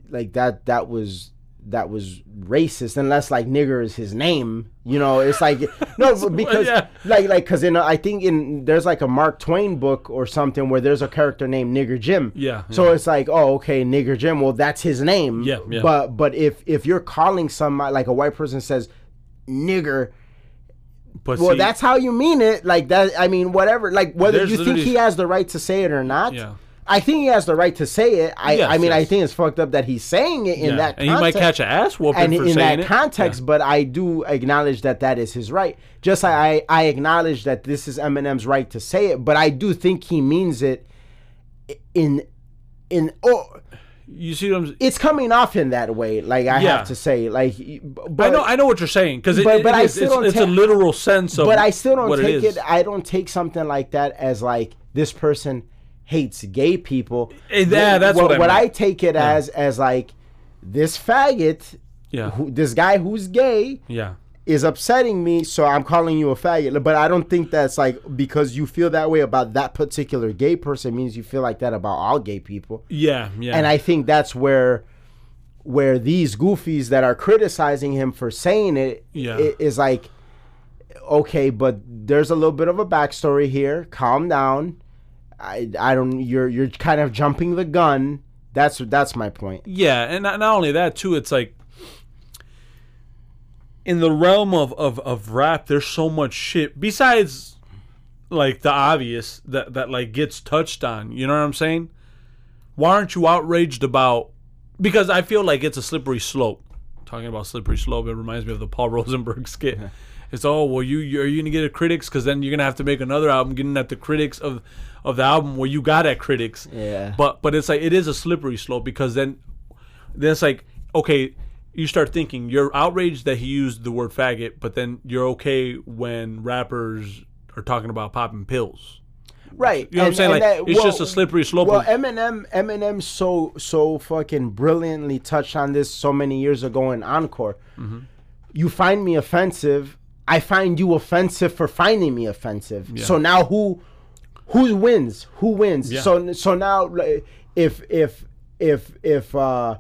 like that that was that was racist unless like nigger is his name you know it's like no because yeah. like like because in a, i think in there's like a mark twain book or something where there's a character named nigger jim Yeah, so it's like oh okay nigger jim well that's his name Yeah, yeah. but but if if you're calling somebody like a white person says nigger well that's how you mean it like that i mean whatever like whether There's you think he has the right to say it or not Yeah. I think he has the right to say it. I, Yes, I mean, I think it's fucked up that he's saying it in yeah. that Context. and he might catch an ass whooping and for in saying that it. context, but I do acknowledge that that is his right. Just like I, I acknowledge that this is Eminem's right to say it, but I do think he means it in in oh You see what I'm? it's coming off in that way. Like I Yeah. have to say, like, but I know, I know what you're saying because it, but- it but I is- still it's, don't it's a literal sense of. but I still don't take is. it, I don't take something like that as like this person hates gay people. Eh, yeah, that's what I meant. I take it as as like this faggot, Yeah. who, this guy who's gay Yeah. is upsetting me, so I'm calling you a faggot. But I don't think that's like because you feel that way about that particular gay person means you feel like that about all gay people. Yeah. Yeah. And I think that's where where these goofies that are criticizing him for saying it Yeah. i- is like okay, but there's a little bit of a backstory here. Calm down. I I don't you're you're kind of jumping the gun. That's that's my point. Yeah, and not, not only that too, it's like in the realm of, of, of rap, there's so much shit besides like the obvious that, that like gets touched on. You know what I'm saying? Why aren't you outraged about because I feel like it's a slippery slope. Talking about slippery slope, it reminds me of the Paul Rosenberg skit. It's oh well, you you- are you gonna get a critics because then you're gonna have to make another album getting at the critics of of the album where you got at critics. Yeah. But but it's like it is a slippery slope because then then it's like okay, you start thinking you're outraged that he used the word faggot, but then you're okay when rappers are talking about popping pills. Right. You know what I'm saying? Like, it's just a slippery slope Well, Eminem, Eminem, so so fucking brilliantly touched on this so many years ago in Encore. Mm-hmm. You find me offensive. I find you offensive for finding me offensive. So now who who wins? Who wins? Yeah. So so now like, if if if if uh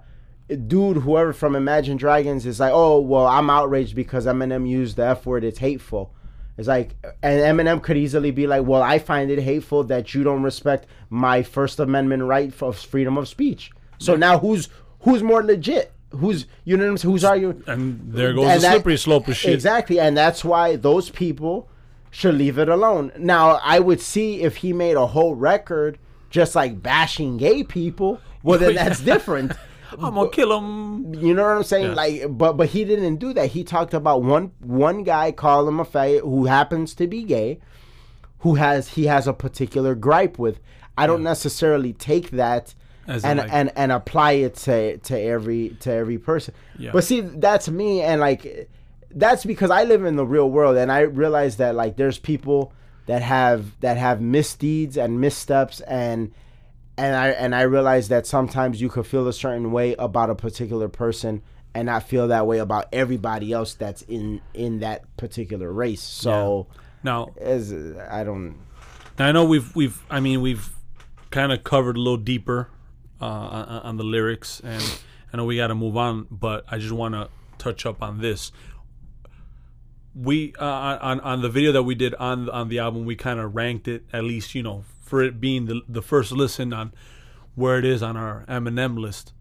dude whoever from Imagine Dragons is like, "Oh, well, I'm outraged because Eminem used the F word. It's hateful." It's like, and Eminem could easily be like, "Well, I find it hateful that you don't respect my First Amendment right of freedom of speech." So now who's who's more legit? Who's you know what I'm saying? Who's arguing? And there goes And the that- slippery slope of shit. Exactly, and that's why those people should leave it alone. Now, I would see if he made a whole record just like bashing gay people. Well, then that's different. I'm gonna kill him. You know what I'm saying? Yeah. Like, but but he didn't do that. He talked about one one guy, call him a faggot, who happens to be gay, who has he has a particular gripe with. I don't necessarily take that As and like- and and apply it to to every to every person. Yeah. But see, that's me, and like that's because I live in the real world, and I realize that like there's people that have that have misdeeds and missteps and and I and I realize that sometimes you could feel a certain way about a particular person and not feel that way about everybody else that's in in that particular race. So Now, as I don't Now, I know we've we've I mean we've kind of covered a little deeper uh, on, on the lyrics, and I know we got to move on, but I just want to touch up on this. We uh, on on the video that we did on on the album, we kind of ranked it at least you know for it being the the first listen on where it is on our Eminem list,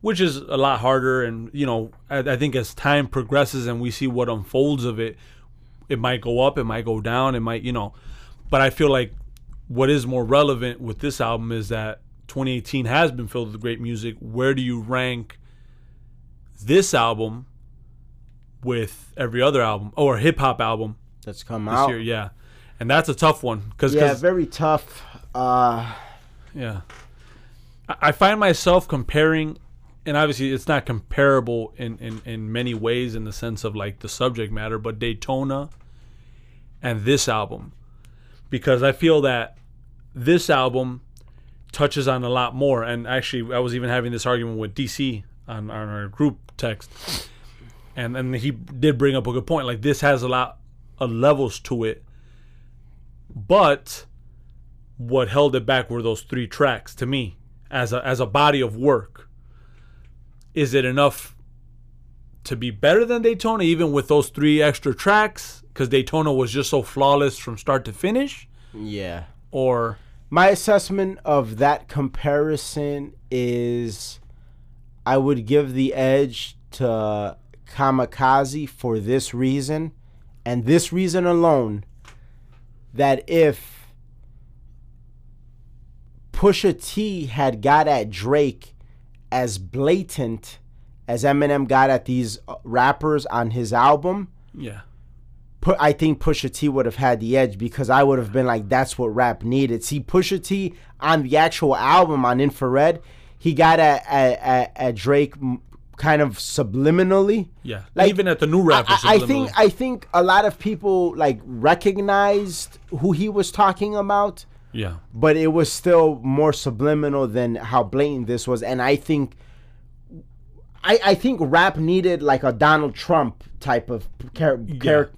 which is a lot harder. And you know, I, I think as time progresses and we see what unfolds of it, it might go up, it might go down, it might, you know. But I feel like what is more relevant with this album is that 2018 has been filled with great music. Where do you rank this album with every other album or hip hop album that's come this out. year? Yeah, and that's a tough one because Yeah, very tough. Uh yeah. I I find myself comparing, and obviously it's not comparable in, in, in many ways in the sense of like the subject matter, but Daytona and this album. Because I feel that this album touches on a lot more. And actually, I was even having this argument with DC on, on our group text. And, and he did bring up a good point. Like, this has a lot of levels to it. But what held it back were those three tracks to me as a as a body of work. Is it enough to be better than Daytona, even with those three extra tracks, because Daytona was just so flawless from start to finish? Yeah. Or My assessment of that comparison is I would give the edge to Kamikaze for this reason and this reason alone that if Pusha T had got at Drake as blatant as Eminem got at these uh, rappers on his album, yeah, put I think Pusha T would have had the edge because I would have been like, that's what rap needed. See, Pusha T on the actual album on Infrared, he got at at, at, at Drake kind of subliminally. yeah. Like, even at the new rappers, I, I think I think a lot of people like recognized who he was talking about, yeah, but it was still more subliminal than how blatant this was. And I think I, I think rap needed like a Donald Trump type of char- char-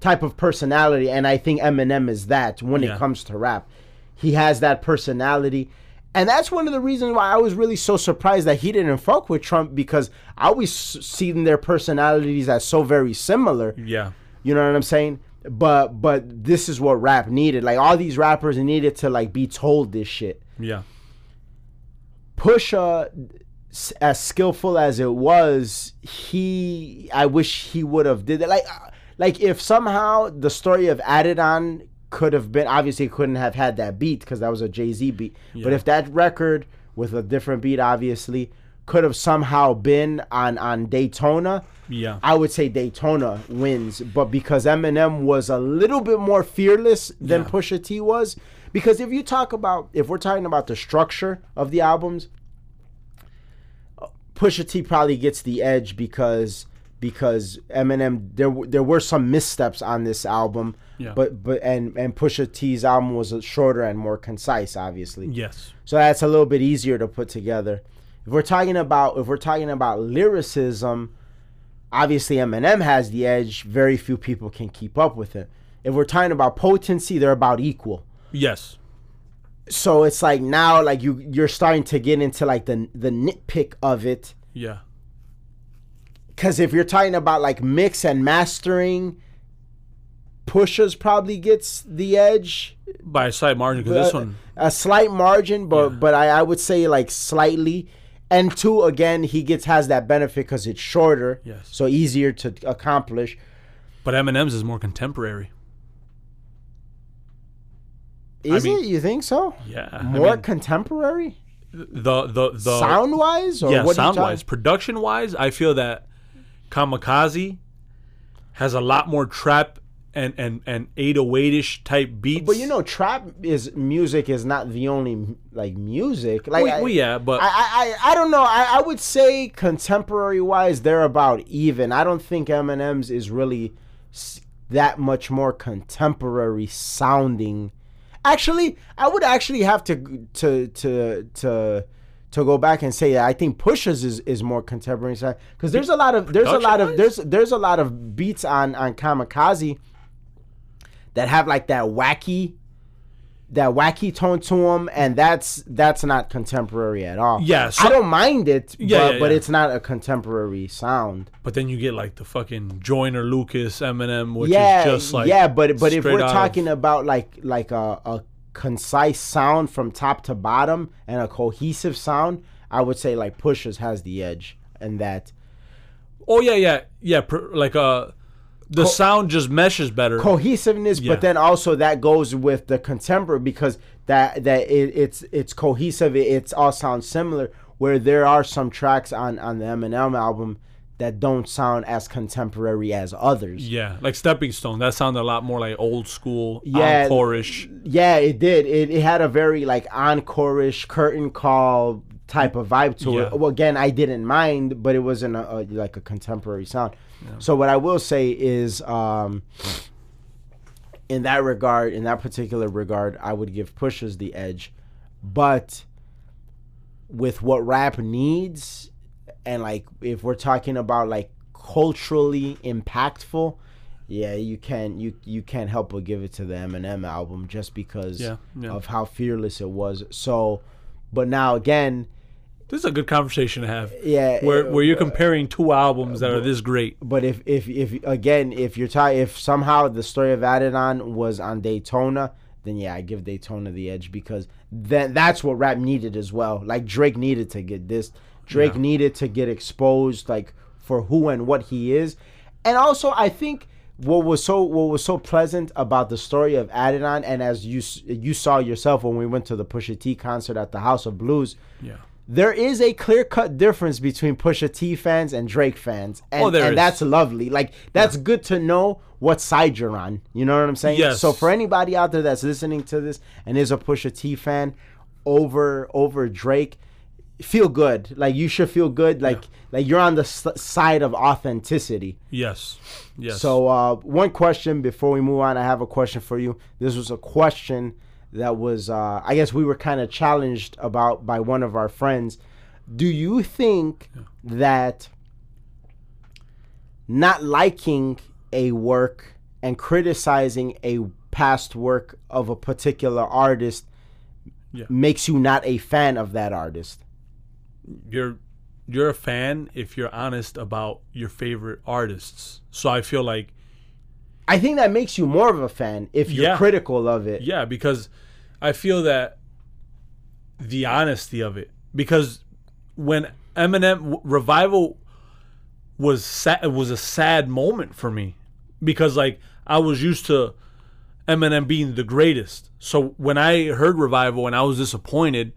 type of personality, and I think Eminem is that when Yeah. it comes to rap. He has that personality. And that's one of the reasons why I was really so surprised that he didn't fuck with Trump because I always seen their personalities as so very similar. yeah, You know what I'm saying? But but this is what rap needed. Like all these rappers needed to like be told this shit. yeah, Pusha, as skillful as it was, he I wish he would have did it. Like uh, like if somehow the story of Adidon could have been obviously couldn't have had that beat because that was a Jay Z beat. But if that record with a different beat, obviously could have somehow been on on Daytona. yeah, I would say Daytona wins, but because Eminem was a little bit more fearless than Yeah. Pusha T was, because if you talk about if we're talking about the structure of the albums, Pusha T probably gets the edge because because Eminem there there were some missteps on this album, Yeah. but but and and Pusha T's album was shorter and more concise, obviously. yes, So that's a little bit easier to put together. If we're talking about if we're talking about lyricism, obviously Eminem has the edge. Very few people can keep up with it. If we're talking about potency, they're about equal. yes, So it's like now like you you're starting to get into like the the nitpick of it yeah, cuz if you're talking about like mix and mastering Pusha's probably gets the edge by a slight margin because this Uh, one, a slight margin, but Yeah. but I, I would say like slightly. And two, again, he gets has that benefit because it's shorter, Yes. so easier to accomplish. but Eminem's is more contemporary. Is mean- it? You think so? Yeah, I More mean, contemporary, the the the sound wise, or yeah, what? sound wise, production wise, I feel that Kamikaze has a lot more trap and and and 808ish type beats. But you know, trap is music is not the only like music. Like, well, I, yeah, but I, I, I I don't know. I, I would say contemporary wise, they're about even. I don't think Eminem's is really that much more contemporary sounding. Actually, I would actually have to to to to to go back and say that. I think Pusha's is, is more contemporary side because there's a lot of there's a lot of there's there's a lot of beats on on Kamikaze that have like that wacky that wacky tone to them and that's that's not contemporary at all. Yeah, so- i don't mind it Yeah, but, yeah, but yeah. it's not a contemporary sound. But then you get like the fucking Joyner Lucas Eminem, which yeah is just like yeah but but if we're out of- talking about like like a, a concise sound from top to bottom and a cohesive sound i would say like Pusha's has the edge and that oh yeah, yeah, yeah, like uh, the sound just meshes better. cohesiveness Yeah. but then also that goes with the contemporary because that that it, it's it's cohesive it, it's all sounds similar where there are some tracks on on the Eminem album that don't sound as contemporary as others yeah, like Stepping Stone, that sounded a lot more like old school, Yeah. encore-ish. yeah it did it, it had a very like encore-ish curtain call type of vibe to Yeah. it well again i didn't mind but it wasn't a, a like a contemporary sound so what i will say is um in that regard in that particular regard i would give Pusha's the edge but with what rap needs and like if we're talking about like culturally impactful yeah you can you you can't help but give it to the eminem album just because Yeah, yeah. of how fearless it was so but now again This is a good conversation to have. Yeah, Where uh, where you're comparing two albums that are this great. But if if if again if you're ta- if somehow the story of Adidon was on Daytona, then yeah, I give Daytona the edge because then that's what rap needed as well. Like Drake needed to get this. Drake Yeah. needed to get exposed like for who and what he is. And also I think what was so what was so pleasant about the story of Adidon and as you you saw yourself when we went to the Pusha T concert at the House of Blues, Yeah. there is a clear cut difference between Pusha T fans and Drake fans. And, Oh, there and that's lovely. Like that's good to know what side you're on. You know what I'm saying? Yes. So for anybody out there that's listening to this and is a Pusha T fan over over Drake, feel good. Like you should feel good. Like like you're on the s- side of authenticity. Yes. Yes. So uh, one question before we move on, I have a question for you. This was a question that was, uh, I guess, we were kind of challenged about by one of our friends. Do you think that not liking a work and criticizing a past work of a particular artist Yeah. makes you not a fan of that artist? You're you're a fan if you're honest about your favorite artists. So I feel like I think that makes you more of a fan if you're Yeah. critical of it. Yeah, because I feel that the honesty of it. Because when Eminem revival was sad, it was a sad moment for me because like I was used to Eminem being the greatest. So when I heard revival and I was disappointed,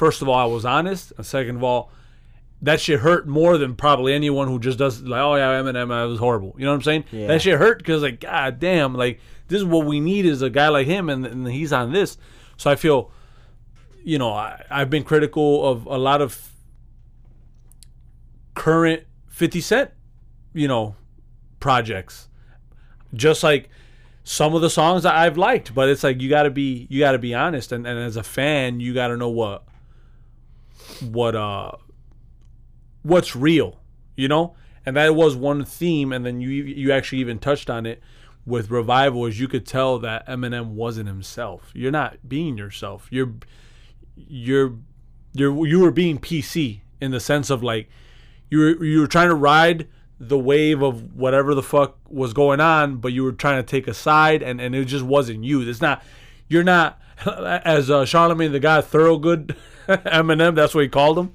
first of all I was honest, and second of all that shit hurt more than probably anyone who just does like, oh yeah, Eminem, that was horrible. You know what I'm saying? Yeah. That shit hurt because like, god damn, like this is what we need is a guy like him, and, and he's on this. So I feel, you know, I, I've been critical of a lot of current 50 Cent, you know, projects. Just like some of the songs that I've liked, but it's like you gotta be you gotta be honest, and, and as a fan, you gotta know what what uh what's real, you know? And that was one theme and then you you actually even touched on it with revival is you could tell that Eminem wasn't himself. You're not being yourself. You're you're you're you were being PC in the sense of like you were you were trying to ride the wave of whatever the fuck was going on, but you were trying to take a side and, and it just wasn't you. It's not you're not as uh, Charlamagne the guy Thoroughgood Eminem, that's what he called him.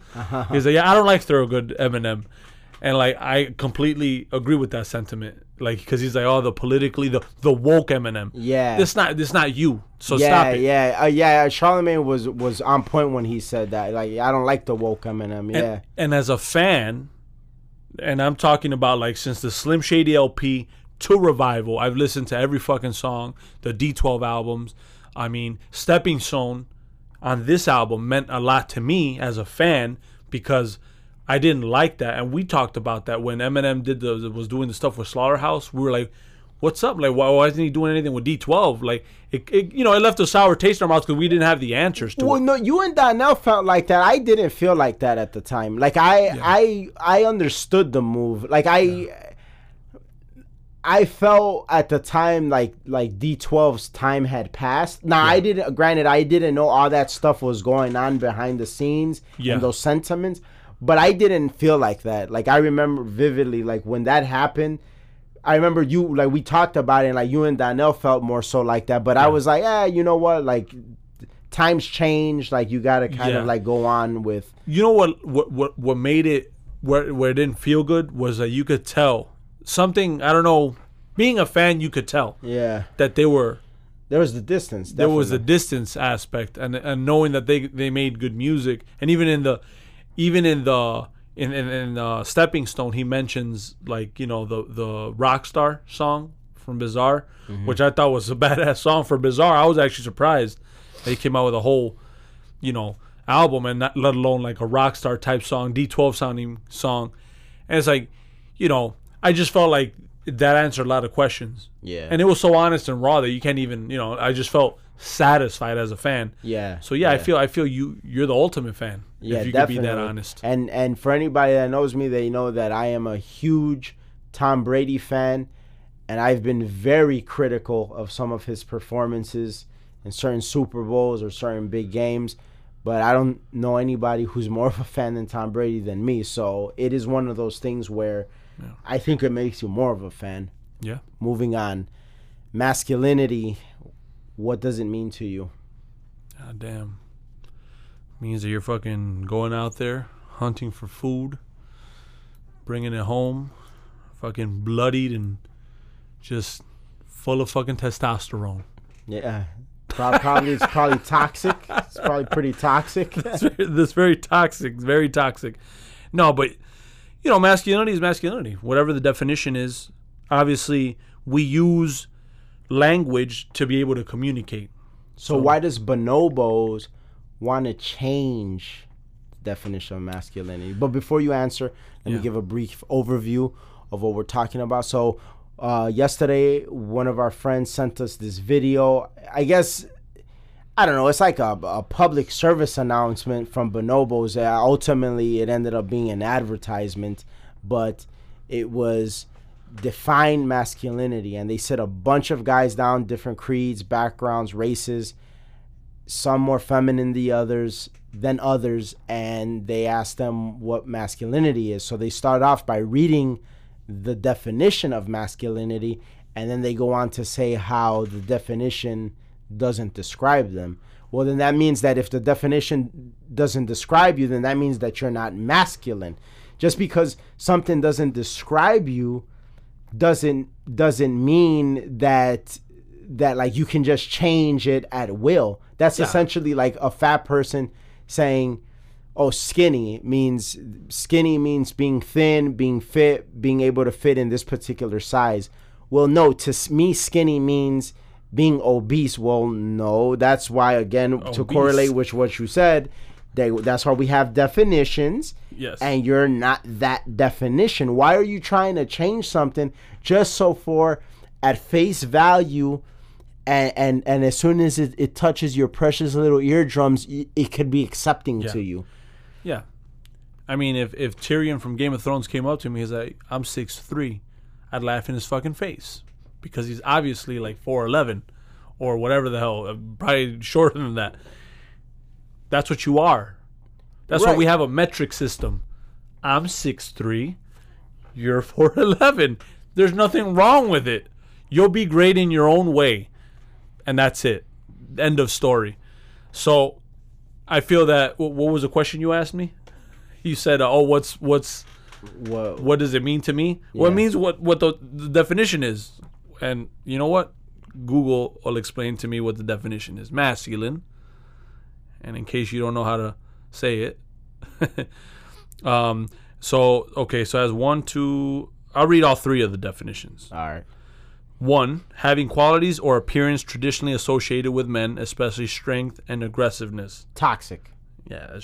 He's like, Yeah, I don't like Thoroughgood Eminem. And like I completely agree with that sentiment. Like because he's like, oh, the politically the the woke Eminem. Yeah. it's not it's not you. So yeah, stop it. yeah, uh, yeah. Charlamagne was was on point when he said that. Like, I don't like the woke Eminem. Yeah, And, and as a fan, and I'm talking about like since the Slim Shady LP to Revival, I've listened to every fucking song, the D12 albums. I mean, Stepping Stone on this album meant a lot to me as a fan because I didn't like that, and we talked about that when Eminem did the was doing the stuff with Slaughterhouse. We were like, "What's up? Like, why, why isn't he doing anything with D12?" Like, it, it you know, it left a sour taste in our mouths because we didn't have the answers to Well, it. Well, no, you and Donnell felt like that. I didn't feel like that at the time. Like I, I, I understood the move. Like I, I felt at the time like like D12's time had passed. Now I didn't. Granted, I didn't know all that stuff was going on behind the scenes Yeah. and those sentiments, but I didn't feel like that. Like I remember vividly, like when that happened. I remember you like we talked about it, and like you and Donnell felt more so like that. But I was like, yeah, you know what, like times change. Like you gotta kind Yeah. of like go on with. you know what what what, what made it where where it didn't feel good was that you could tell something I don't know being a fan you could tell Yeah, that they were there was the distance. there was a definitely. distance aspect and and knowing that they they made good music and even in the even in the in in, in uh, Stepping Stone he mentions like you know the the Rockstar song from Bizarre which I thought was a badass song for Bizarre I was actually surprised they came out with a whole you know album and not let alone like a rock star type song d12 sounding song and it's like you know i just felt like that answered a lot of questions Yeah. and it was so honest and raw that you can't even you know i just felt satisfied as a fan Yeah. so yeah, i feel i feel you you're the ultimate fan Yeah, if you definitely. could be that honest And and for anybody that knows me, they know that I am a huge Tom Brady fan, and I've been very critical of some of his performances in certain Super Bowls or certain big games. but I don't know anybody who's more of a fan than Tom Brady than me. So it is one of those things where Yeah. I think it makes you more of a fan. Yeah. Moving on, masculinity. What does it mean to you? God damn. Means that you're fucking going out there hunting for food, bringing it home, fucking bloodied and just full of fucking testosterone. Yeah, Prob- probably it's probably toxic. It's probably pretty toxic. That's very, that's very toxic. Very toxic. No, but you know, masculinity is masculinity. Whatever the definition is, obviously we use language to be able to communicate. So why does bonobos want to change the definition of masculinity? But before you answer, let Yeah. me give a brief overview of what we're talking about. So uh, yesterday, one of our friends sent us this video. I guess I don't know. It's like a, a public service announcement from Bonobos. Uh, ultimately, it ended up being an advertisement, but it was define masculinity, and they sit a bunch of guys down, different creeds, backgrounds, races, some more feminine than others than others, and they asked them what masculinity is. So they start off by reading the definition of masculinity, and then they go on to say how the definition doesn't describe them. Well, then that means that if the definition doesn't describe you, then that means that you're not masculine. Just because something doesn't describe you doesn't doesn't mean that that like you can just change it at will. That's Yeah. essentially like a fat person saying, "Oh, skinny means skinny means being thin, being fit, being able to fit in this particular size." Well, no, to me skinny means being obese. Well, no, that's why again to correlate with what you said, they, that's why we have definitions Yes. and you're not that definition. Why are you trying to change something just so for at face value and and, and as soon as it, it touches your precious little eardrums, it could be accepting Yeah. to you. Yeah. I mean, if, if Tyrion from Game of Thrones came up to me, he's like, I'm six three, I'd laugh in his fucking face because he's obviously like 4'11 or whatever the hell, uh, probably shorter than that. That's what you are. That's why we have a metric system. I'm six three, you're 4'11. There's nothing wrong with it. You'll be great in your own way. And that's it. End of story. So I feel that. What was the question you asked me? You said, "Oh, what's what's What, what does it mean to me?" Well, it Yeah. means what what the, the definition is. And you know what? Google will explain to me what the definition is. Masculine. And in case you don't know how to say it, um, so okay, so as one, two, I'll read all three of the definitions. all right. One, having qualities or appearance traditionally associated with men, especially strength and aggressiveness. Toxic. Yeah,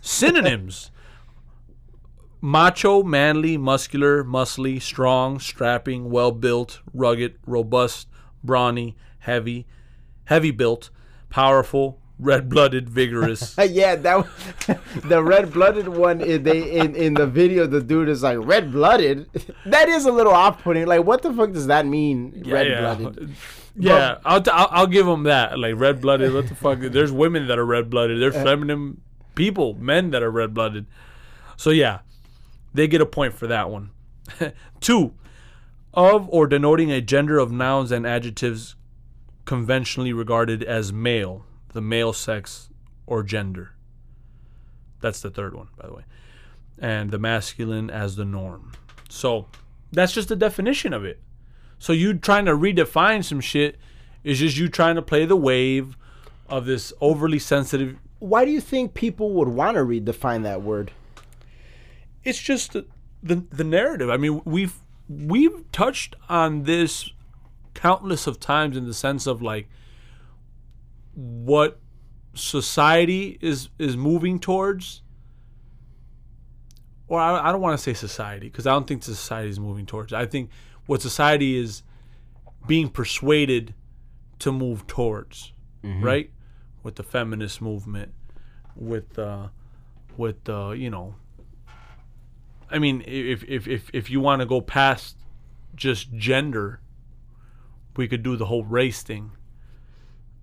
synonyms. Macho, manly, muscular, muscly, strong, strapping, well built, rugged, robust, brawny, heavy, heavy built, powerful, red blooded, vigorous. yeah, that the red blooded one. In, they in in the video, the dude is like red blooded. That is a little off putting. Like, what the fuck does that mean? Red blooded. Yeah, I'll, t- I'll I'll give them that. Like red blooded. What the fuck? There's women that are red blooded. There's uh, feminine people, men that are red blooded. So yeah, they get a point for that one. Two, of or denoting a gender of nouns and adjectives conventionally regarded as male, the male sex or gender. That's the third one, by the way. And the masculine as the norm. So that's just the definition of it. So you trying to redefine some shit is just you trying to play the wave of this overly sensitive. Why do you think people would want to redefine that word? It's just the, the narrative. I mean, we've we've touched on this countless of times in the sense of like what society is is moving towards or I, I don't want to say society because I don't think society is moving towards. I think what society is being persuaded to move towards, right? With the feminist movement, with uh, with uh, you know. I mean, if if if if you want to go past just gender, we could do the whole race thing,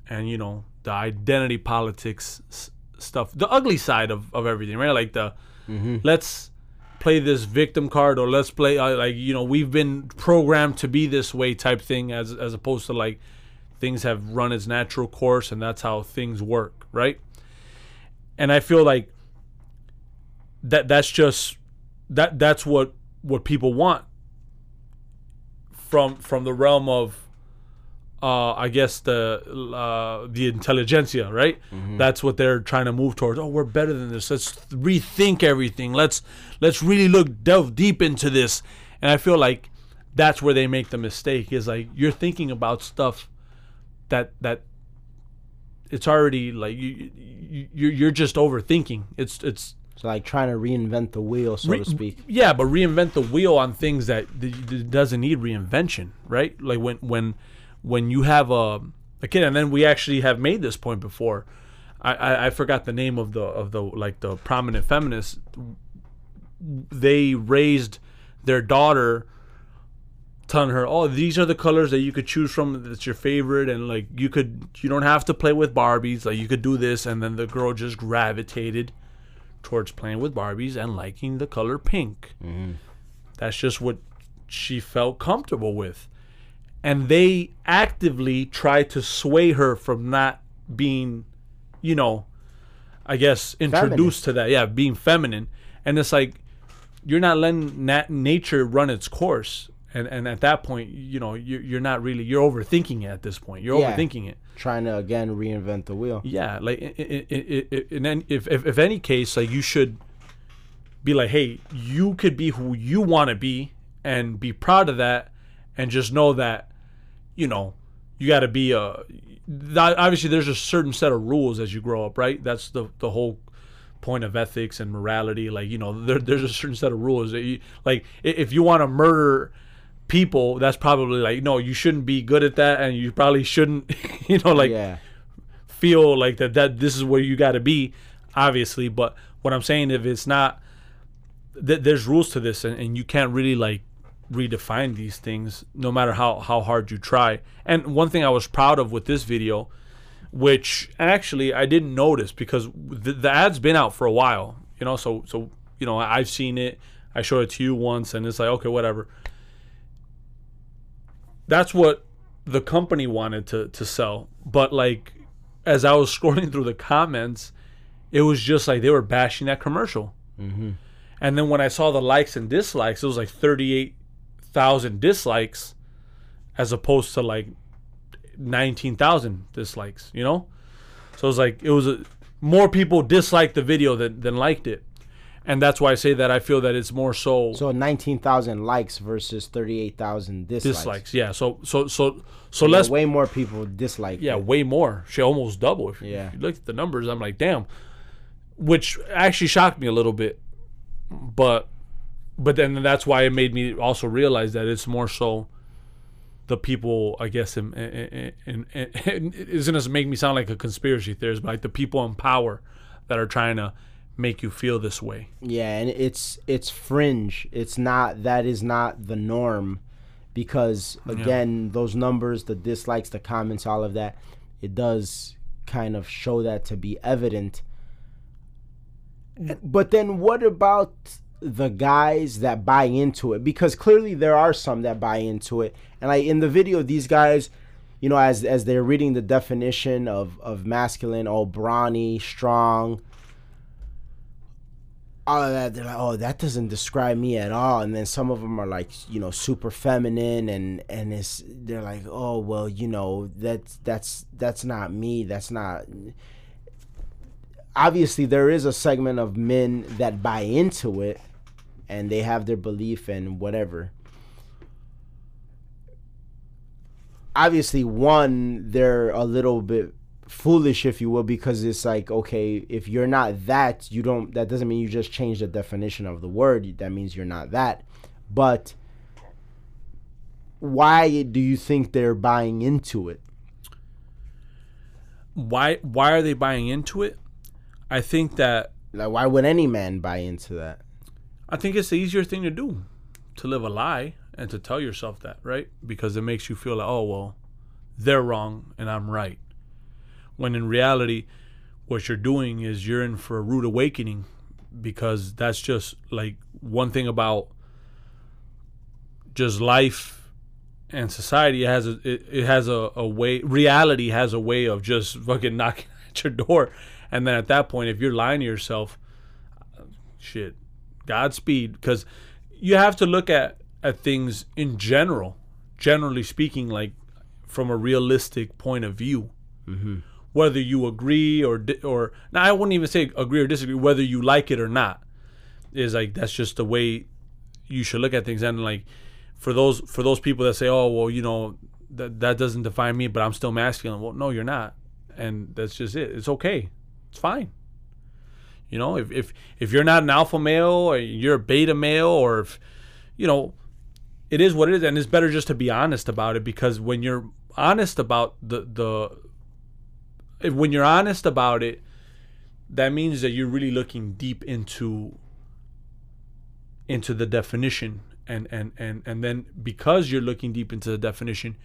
and you know the identity politics s- stuff, the ugly side of, of everything, right? Like the let's play this victim card or let's play uh, like you know we've been programmed to be this way type thing as as opposed to like things have run its natural course and that's how things work, right? And I feel like that that's just that that's what what people want from from the realm of uh, I guess the uh, the intelligentsia, right? That's what they're trying to move towards. Oh, we're better than this. Let's rethink everything. Let's let's really look delve deep into this. And I feel like that's where they make the mistake. Is like you're thinking about stuff that that it's already like you, you you're you're just overthinking. It's it's So like trying to reinvent the wheel, so Re- to speak. Yeah, but reinvent the wheel on things that, that doesn't need reinvention, right? Like when when when you have a a kid, and then we actually have made this point before. I, I, I forgot the name of the of the like the prominent feminists. They raised their daughter, telling her, "Oh, these are the colors that you could choose from. That's your favorite, and like you could you don't have to play with Barbies. Like you could do this." And then the girl just gravitated towards playing with Barbies and liking the color pink. Mm-hmm. That's just what she felt comfortable with. And they actively tried to sway her from not being, you know, I guess introduced to that. Yeah, being feminine. And it's like you're not letting nat- nature run its course. And and at that point, you know, you're, you're not really you're overthinking it at this point. You're Yeah. overthinking it. Trying to again reinvent the wheel. Yeah, like in any, if, if if any case, like you should be like, hey, you could be who you want to be and be proud of that, and just know that, you know, you got to be a. Obviously, there's a certain set of rules as you grow up, right? That's the the whole point of ethics and morality. Like you know, there, there's a certain set of rules that you like. If you want to murder people, that's probably like no, you shouldn't be good at that, and you probably shouldn't, you know, like yeah. feel like that that this is where you got to be obviously but what i'm saying if it's not th- there's rules to this and, and you can't really like redefine these things no matter how how hard you try and one thing i was proud of with this video which actually i didn't notice because the, the ad's been out for a while you know so so you know i've seen it i showed it to you once and it's like okay whatever that's what the company wanted to to sell. But like as i was scrolling through the comments it was just like they were bashing that commercial. Mm-hmm. And then when i saw the likes and dislikes it was like 38000 dislikes as opposed to like 19000 dislikes you know? So it was like it was a, more people disliked the video than, than liked it and that's why i say that i feel that it's more so So nineteen thousand likes versus thirty eight thousand dislikes. dislikes yeah so so so so Yeah, let's way more people dislike. Yeah, it. way more. She almost double. If, Yeah. if you look at the numbers, I'm like, damn. Which actually shocked me a little bit, but but then that's why it made me also realize that it's more so the people, I guess, and in, it's gonna make me sound like a conspiracy theorist, but like the people in power that are trying to make you feel this way. Yeah, and it's it's fringe. It's not that is not the norm because again, those numbers, the dislikes, the comments, all of that, it does kind of show that to be evident. But then what about the guys that buy into it? Because clearly there are some that buy into it. And like in the video, these guys, you know, as as they're reading the definition of of masculine, oh brawny, strong, all of that they're like oh that doesn't describe me at all. And then some of them are like you know super feminine and and it's they're like oh well you know that's that's that's not me. That's not obviously there is a segment of men that buy into it and they have their belief and whatever. Obviously one they're a little bit foolish if you will because it's like okay if you're not that you don't that doesn't mean you just change the definition of the word that means you're not that but why do you think they're buying into it Why why are they buying into it? I think that like why would any man buy into that I think it's the easier thing to do to live a lie and to tell yourself that, right? Because it makes you feel like, oh, well, they're wrong and I'm right. When in reality, what you're doing is you're in for a rude awakening because that's just like one thing about just life and society has a it, it has a, a way reality has a way of just fucking knocking at your door. And then at that point if you're lying to yourself shit godspeed. Because you have to look at at things in general generally speaking like from a realistic point of view mm-hmm. Whether you agree or or now I wouldn't even say agree or disagree whether you like it or not. Is like that's just the way you should look at things. And like for those for those people that say oh well you know that that doesn't define me but I'm still masculine. Well no you're not. And that's just it. It's okay. It's fine. You know if if if you're not an alpha male or you're a beta male or if you know it is what it is. And it's better just to be honest about it because when you're honest about the the if, when you're honest about it that means that you're really looking deep into into the definition and and and and then because you're looking deep into the definition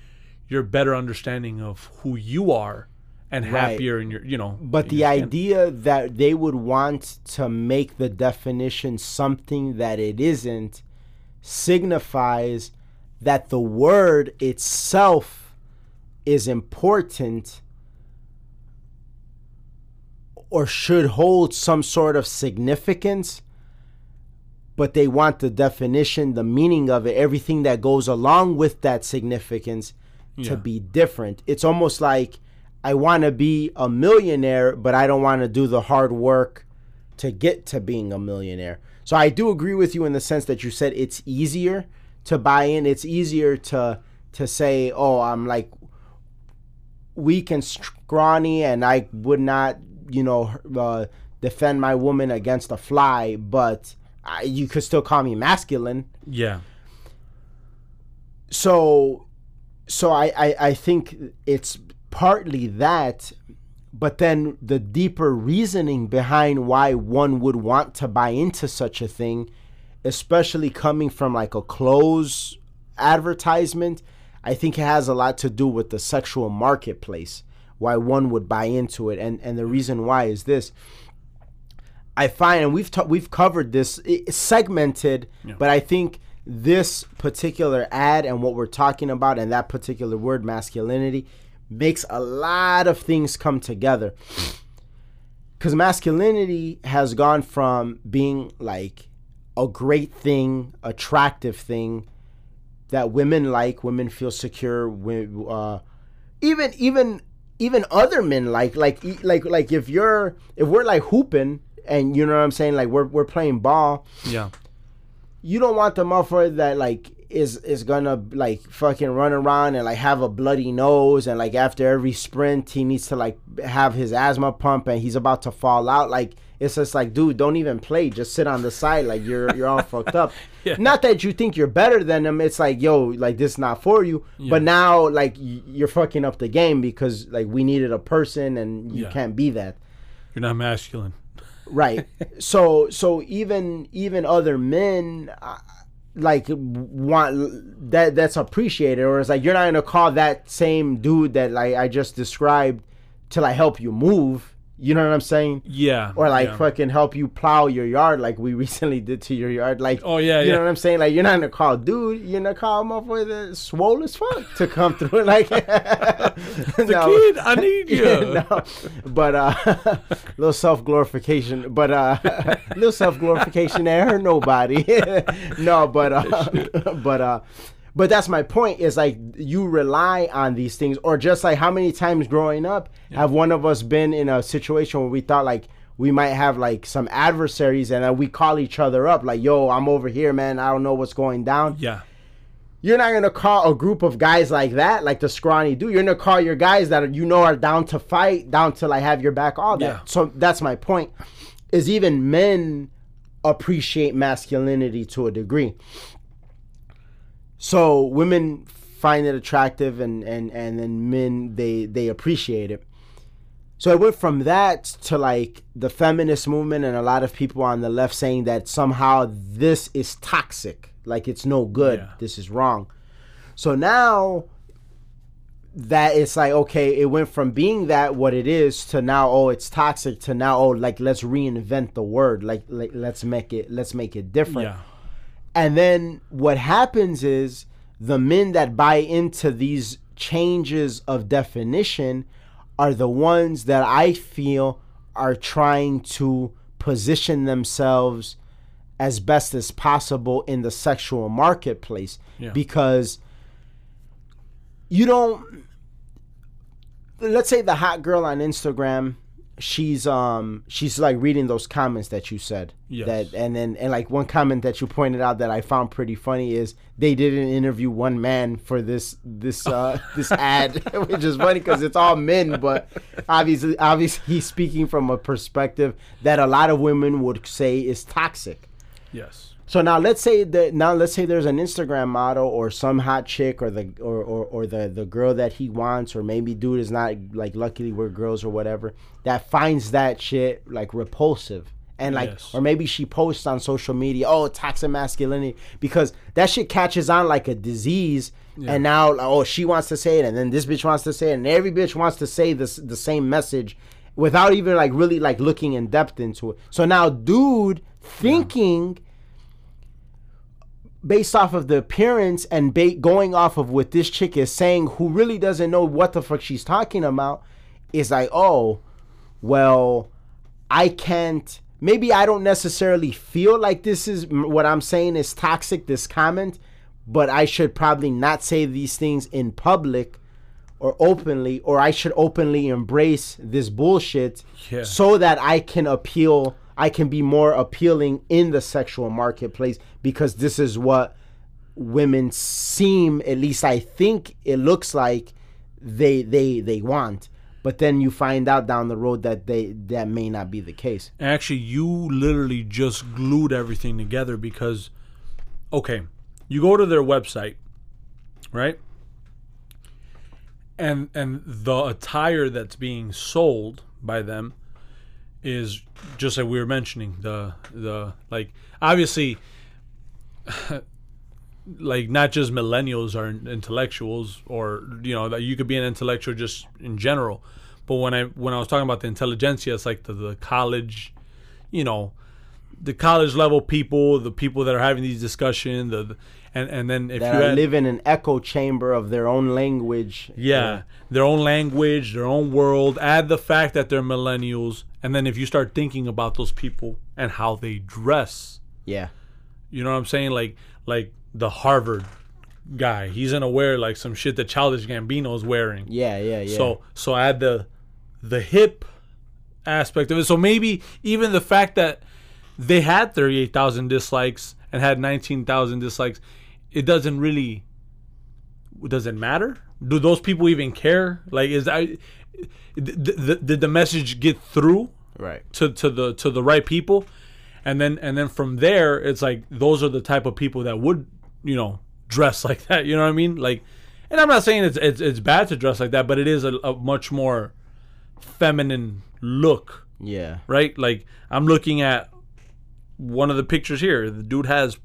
you're better understanding of who you are and Right. happier in your you know But the idea that they would want to make the definition something that it isn't signifies that the word itself is important or should hold some sort of significance but they want the definition the meaning of it everything that goes along with that significance Yeah. to be different. It's almost like i want to be a millionaire but i don't want to do the hard work to get to being a millionaire. So i do agree with you in the sense that you said it's easier to buy in. It's easier to to say oh i'm like weak and scrawny and I would not, you know, uh, defend my woman against a fly, but I, you could still call me masculine. yeah So, so I, I, I think it's partly that, but then the deeper reasoning behind why one would want to buy into such a thing, especially coming from like a clothes advertisement, I think it has a lot to do with the sexual marketplace. Why one would buy into it, and and the reason why is this. I find, and we've ta- we've covered this segmented, but I think this particular ad and what we're talking about, and that particular word, masculinity, makes a lot of things come together. Because masculinity has gone from being like a great thing, attractive thing that women like, women feel secure, uh, even even even other men like like like like if you're if we're like hooping and you know what I'm saying? Like we're we're playing ball. Yeah. You don't want the motherfucker that like is is gonna like fucking run around and like have a bloody nose and like after every sprint he needs to like have his asthma pump and he's about to fall out. Like it's just like dude don't even play. Just sit on the side. Like you're you're all fucked up. Yeah. not that you think you're better than them. it's like yo like this is not for you. But now like you're fucking up the game because like we needed a person and you Yeah. can't be that. You're not masculine. Right. So so even even other men uh, like want that that's appreciated. Or it's like you're not gonna call that same dude that like i just described to like help you move you know what i'm saying yeah or like yeah. fucking help you plow your yard like we recently did to your yard like Oh, yeah, you yeah. know what i'm saying like you're not gonna call dude you're gonna call motherfucker swole as fuck to come through like the No. kid i need you no, but uh, little self glorification, but uh, little self glorification there hurt nobody. no, but uh, but uh, but that's my point. Is like you rely on these things, or just like how many times growing up have one of us been in a situation where we thought like we might have like some adversaries, and then we call each other up like, "Yo, I'm over here, man. I don't know what's going down." yeah you're not gonna call a group of guys like that, like the scrawny dude. You're gonna call your guys that are, you know are down to fight, down to like have your back, all that. Yeah. So that's my point. Is even men appreciate masculinity to a degree. So women find it attractive, and and and then men they they appreciate it. So it went from that to like the feminist movement and a lot of people on the left saying that somehow this is toxic, like it's no good, Yeah. this is wrong. So now that it's like okay, it went from being that what it is to now oh it's toxic to now oh like let's reinvent the word like like let's make it let's make it different. Yeah. And then what happens is the men that buy into these changes of definition are the ones that I feel are trying to position themselves as best as possible in the sexual marketplace Yeah. because you don't let's say the hot girl on Instagram she's um she's like reading those comments that you said Yes. that and then and like one comment that you pointed out that I found pretty funny is they didn't interview one man for this this uh this ad which is funny because it's all men but obviously obviously he's speaking from a perspective that a lot of women would say is toxic Yes. So now let's say that now let's say there's an Instagram model or some hot chick or the or, or, or the the girl that he wants or maybe dude is not like luckily we're girls or whatever that finds that shit like repulsive. And like Yes. or maybe she posts on social media oh toxic masculinity because that shit catches on like a disease. And now oh she wants to say it and then this bitch wants to say it and every bitch wants to say this the same message without even like really like looking in depth into it. So now dude thinking based off of the appearance and ba- going off of what this chick is saying, who really doesn't know what the fuck she's talking about, is like, oh, well, I can't. Maybe I don't necessarily feel like this is what I'm saying is toxic, this comment, but I should probably not say these things in public or openly, or I should openly embrace this bullshit Yeah. so that I can appeal, I can be more appealing in the sexual marketplace because this is what women seem, at least I think it looks like they they they want. But then you find out down the road that they that may not be the case. Actually, you literally just glued everything together because, okay, you go to their website, right? And and the attire that's being sold by them is just like we were mentioning the the like obviously like not just millennials are intellectuals or you know that you could be an intellectual just in general. But when i when i was talking about the intelligentsia it's like the, the college you know the college level people the people that are having these discussions the, the- and and then if That you had, live in an echo chamber of their own language. yeah, their own language, their own world. Add the fact that they're millennials, and then if you start thinking about those people and how they dress, Yeah. you know what I'm saying? Like like the Harvard guy, he's gonna wear like some shit that Childish Gambino is wearing. Yeah, yeah, yeah. So so add the the hip aspect of it. So maybe even the fact that they had 38,000 dislikes and had 19,000 dislikes, it doesn't really does it matter? Do those people even care? Like is that did the, did the message get through right. to, to the to the right people? And then and then from there it's like those are the type of people that would, you know, dress like that, you know what I mean? Like and I'm not saying it's it's, it's bad to dress like that, but it is a, a much more feminine look, Yeah. right? Like I'm looking at one of the pictures here. The dude has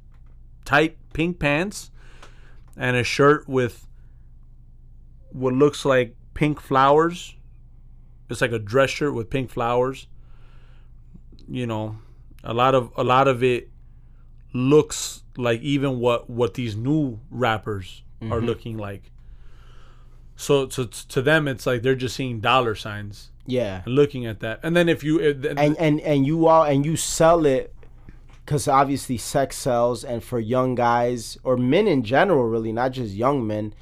tight pink pants and a shirt with what looks like pink flowers. It's like a dress shirt with pink flowers. You know, a lot of a lot of it looks like even what what these new rappers are mm-hmm. looking like. So, to to them, it's like they're just seeing dollar signs Yeah. and looking at that. And then if you th- and and and you all and you sell it because obviously sex sells and for young guys or men in general really not just young men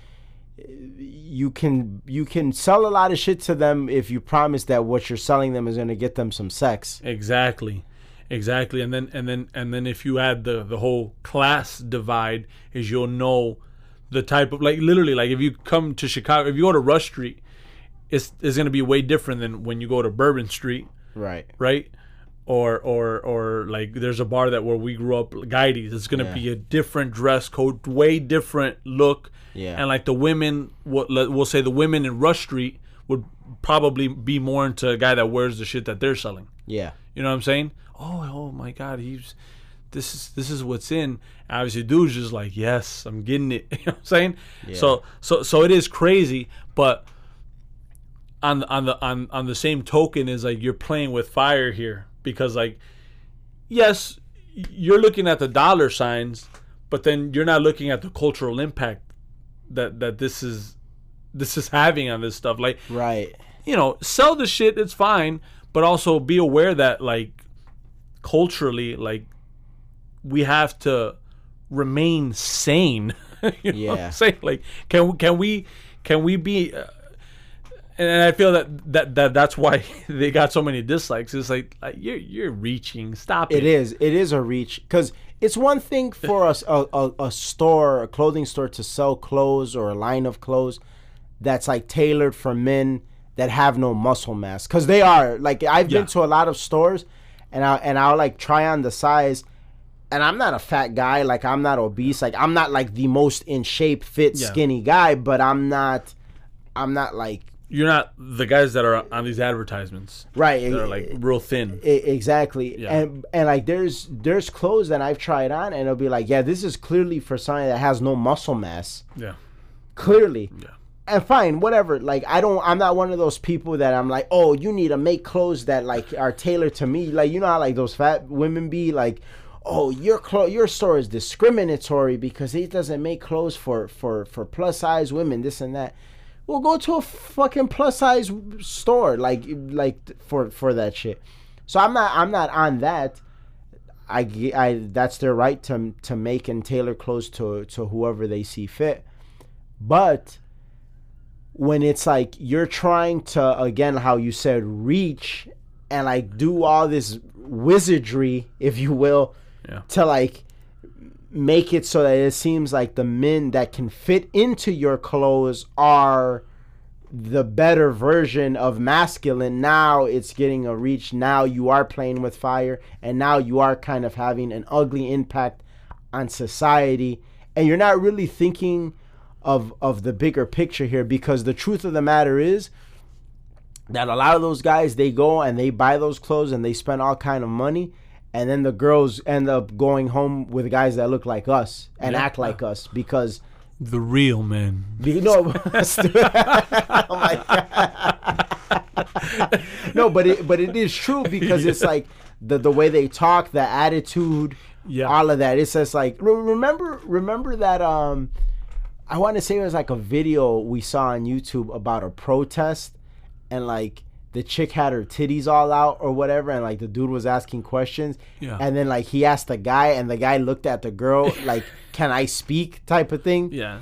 you can you can sell a lot of shit to them if you promise that what you're selling them is going to get them some sex Exactly. Exactly. And then and then and then if you add the the whole class divide is you'll know the type of like literally like if you come to Chicago if you go to Rush Street it's it's going to be way different than when you go to Bourbon Street, right right? Or or or like there's a bar that where we grew up Guides it's going to Yeah. be a different dress code, way different look. Yeah. And like the women what we'll say the women in Rush Street would probably be more into a guy that wears the shit that they're selling. yeah You know what I'm saying? Oh, oh my God, he's this is this is what's in. Obviously, dude's just like, yes, I'm getting it. you know what I'm saying? yeah. So so so it is crazy, but on on the on on the same token is like you're playing with fire here because like yes, you're looking at the dollar signs, but then you're not looking at the cultural impact that that this is this is having on this stuff. Like Right. you know, sell the shit, it's fine, but also be aware that like culturally, like we have to remain sane. you know what Yeah. I'm saying? Like can we? can we can we be uh, and I feel that, that that that's why they got so many dislikes. It's like, like you're you're reaching. Stop it. It is. It is a reach because it's one thing for us a, a, a store, a clothing store, to sell clothes or a line of clothes that's like tailored for men that have no muscle mass because they are. Like I've Yeah. been to a lot of stores, and I and I'll like try on the size. And I'm not a fat guy, like I'm not obese, like I'm not like the most in shape, fit, Yeah. skinny guy, but I'm not, I'm not like You're not the guys that are on these advertisements. right. They're like real thin. Exactly Yeah. and and like there's there's clothes that i've tried on and it'll be like yeah this is clearly for somebody that has no muscle mass Yeah. clearly Yeah. and fine whatever like i don't i'm not one of those people that i'm like oh you need to make clothes that like are tailored to me like you know how like those fat women be like oh your clo- your store is discriminatory because it doesn't make clothes for for for plus size women this and that well go to a fucking plus size store like like for for that shit. So i'm not i'm not on that. I, I that's their right to to make and tailor clothes to to whoever they see fit. But when it's like you're trying to again how you said reach and like do all this wizardry if you will Yeah. to like make it so that it seems like the men that can fit into your clothes are the better version of masculine. Now it's getting a reach. Now you are playing with fire and now you are kind of having an ugly impact on society. And you're not really thinking of of the bigger picture here because the truth of the matter is that a lot of those guys they go and they buy those clothes and they spend all kind of money and then the girls end up going home with guys that look like us and Yeah. act like us because The real men. be- no, oh my God. no, but it but it is true because it's like the the way they talk, the attitude, Yeah. all of that. It's just like remember remember that um, I want to say it was like a video we saw on YouTube about a protest, and like the chick had her titties all out or whatever, and like the dude was asking questions, Yeah. and then like he asked the guy, and the guy looked at the girl like, "Can I speak?" type of thing. Yeah.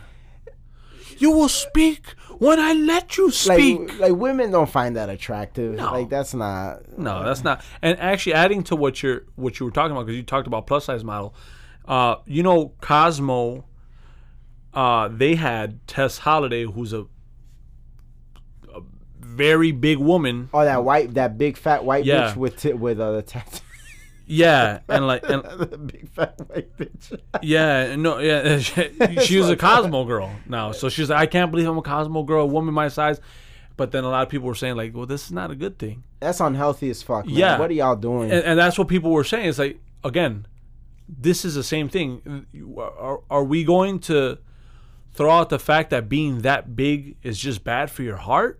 You will speak when I let you like speak. like women don't find that attractive. No. Like that's not. No, that's not. And actually, adding to what you're what you were talking about, because you talked about plus size model. Uh, you know, Cosmo. Uh, they had Tess Holliday, who's a, a very big woman. Oh, that white, that big fat white Yeah. bitch with t- with uh, the tattoo. Yeah, and like and the big fat white bitch. yeah, no, yeah, she, she was a Cosmo girl now. So she's like, I can't believe I'm a Cosmo girl, a woman my size. But then a lot of people were saying like, well, this is not a good thing. That's unhealthy as fuck. Man. Yeah. What are y'all doing? and, and that's what people were saying. It's like again, this is the same thing. Are, are we going to throw out the fact that being that big is just bad for your heart?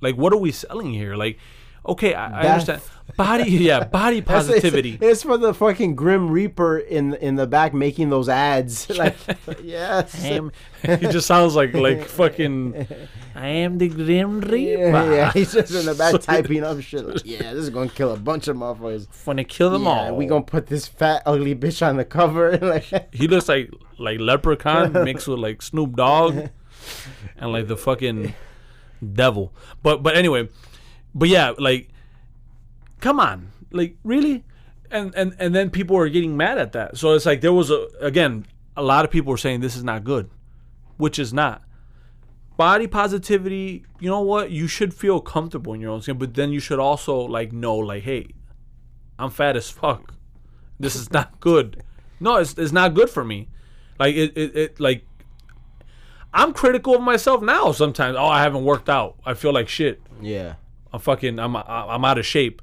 Like, what are we selling here? Like, okay, I, I understand body, yeah, body That's- it's- positivity. It's, for the fucking Grim Reaper in in the back making those ads. like, yes. he just sounds like like fucking. I am the Grim Reaper. yeah, yeah, he's just in the back So- typing up shit. Like, yeah, this is gonna kill a bunch of motherfuckers. Gonna kill them Yeah, all. we gonna put this fat ugly bitch on the cover. like, He looks like like Leprechaun mixed with like Snoop Dogg and like the fucking devil. But but anyway, but yeah, like come on. Like really? And and and then people are getting mad at that. So it's like there was a again, a lot of people were saying this is not good, which is not. Body positivity, you know what? You should feel comfortable in your own skin, but then you should also like know like, hey, I'm fat as fuck. This is not good. No, it's, it's not good for me. Like it, it, it like I'm critical of myself now sometimes. Oh, I haven't worked out. I feel like shit. yeah. I'm fucking I'm I'm out of shape.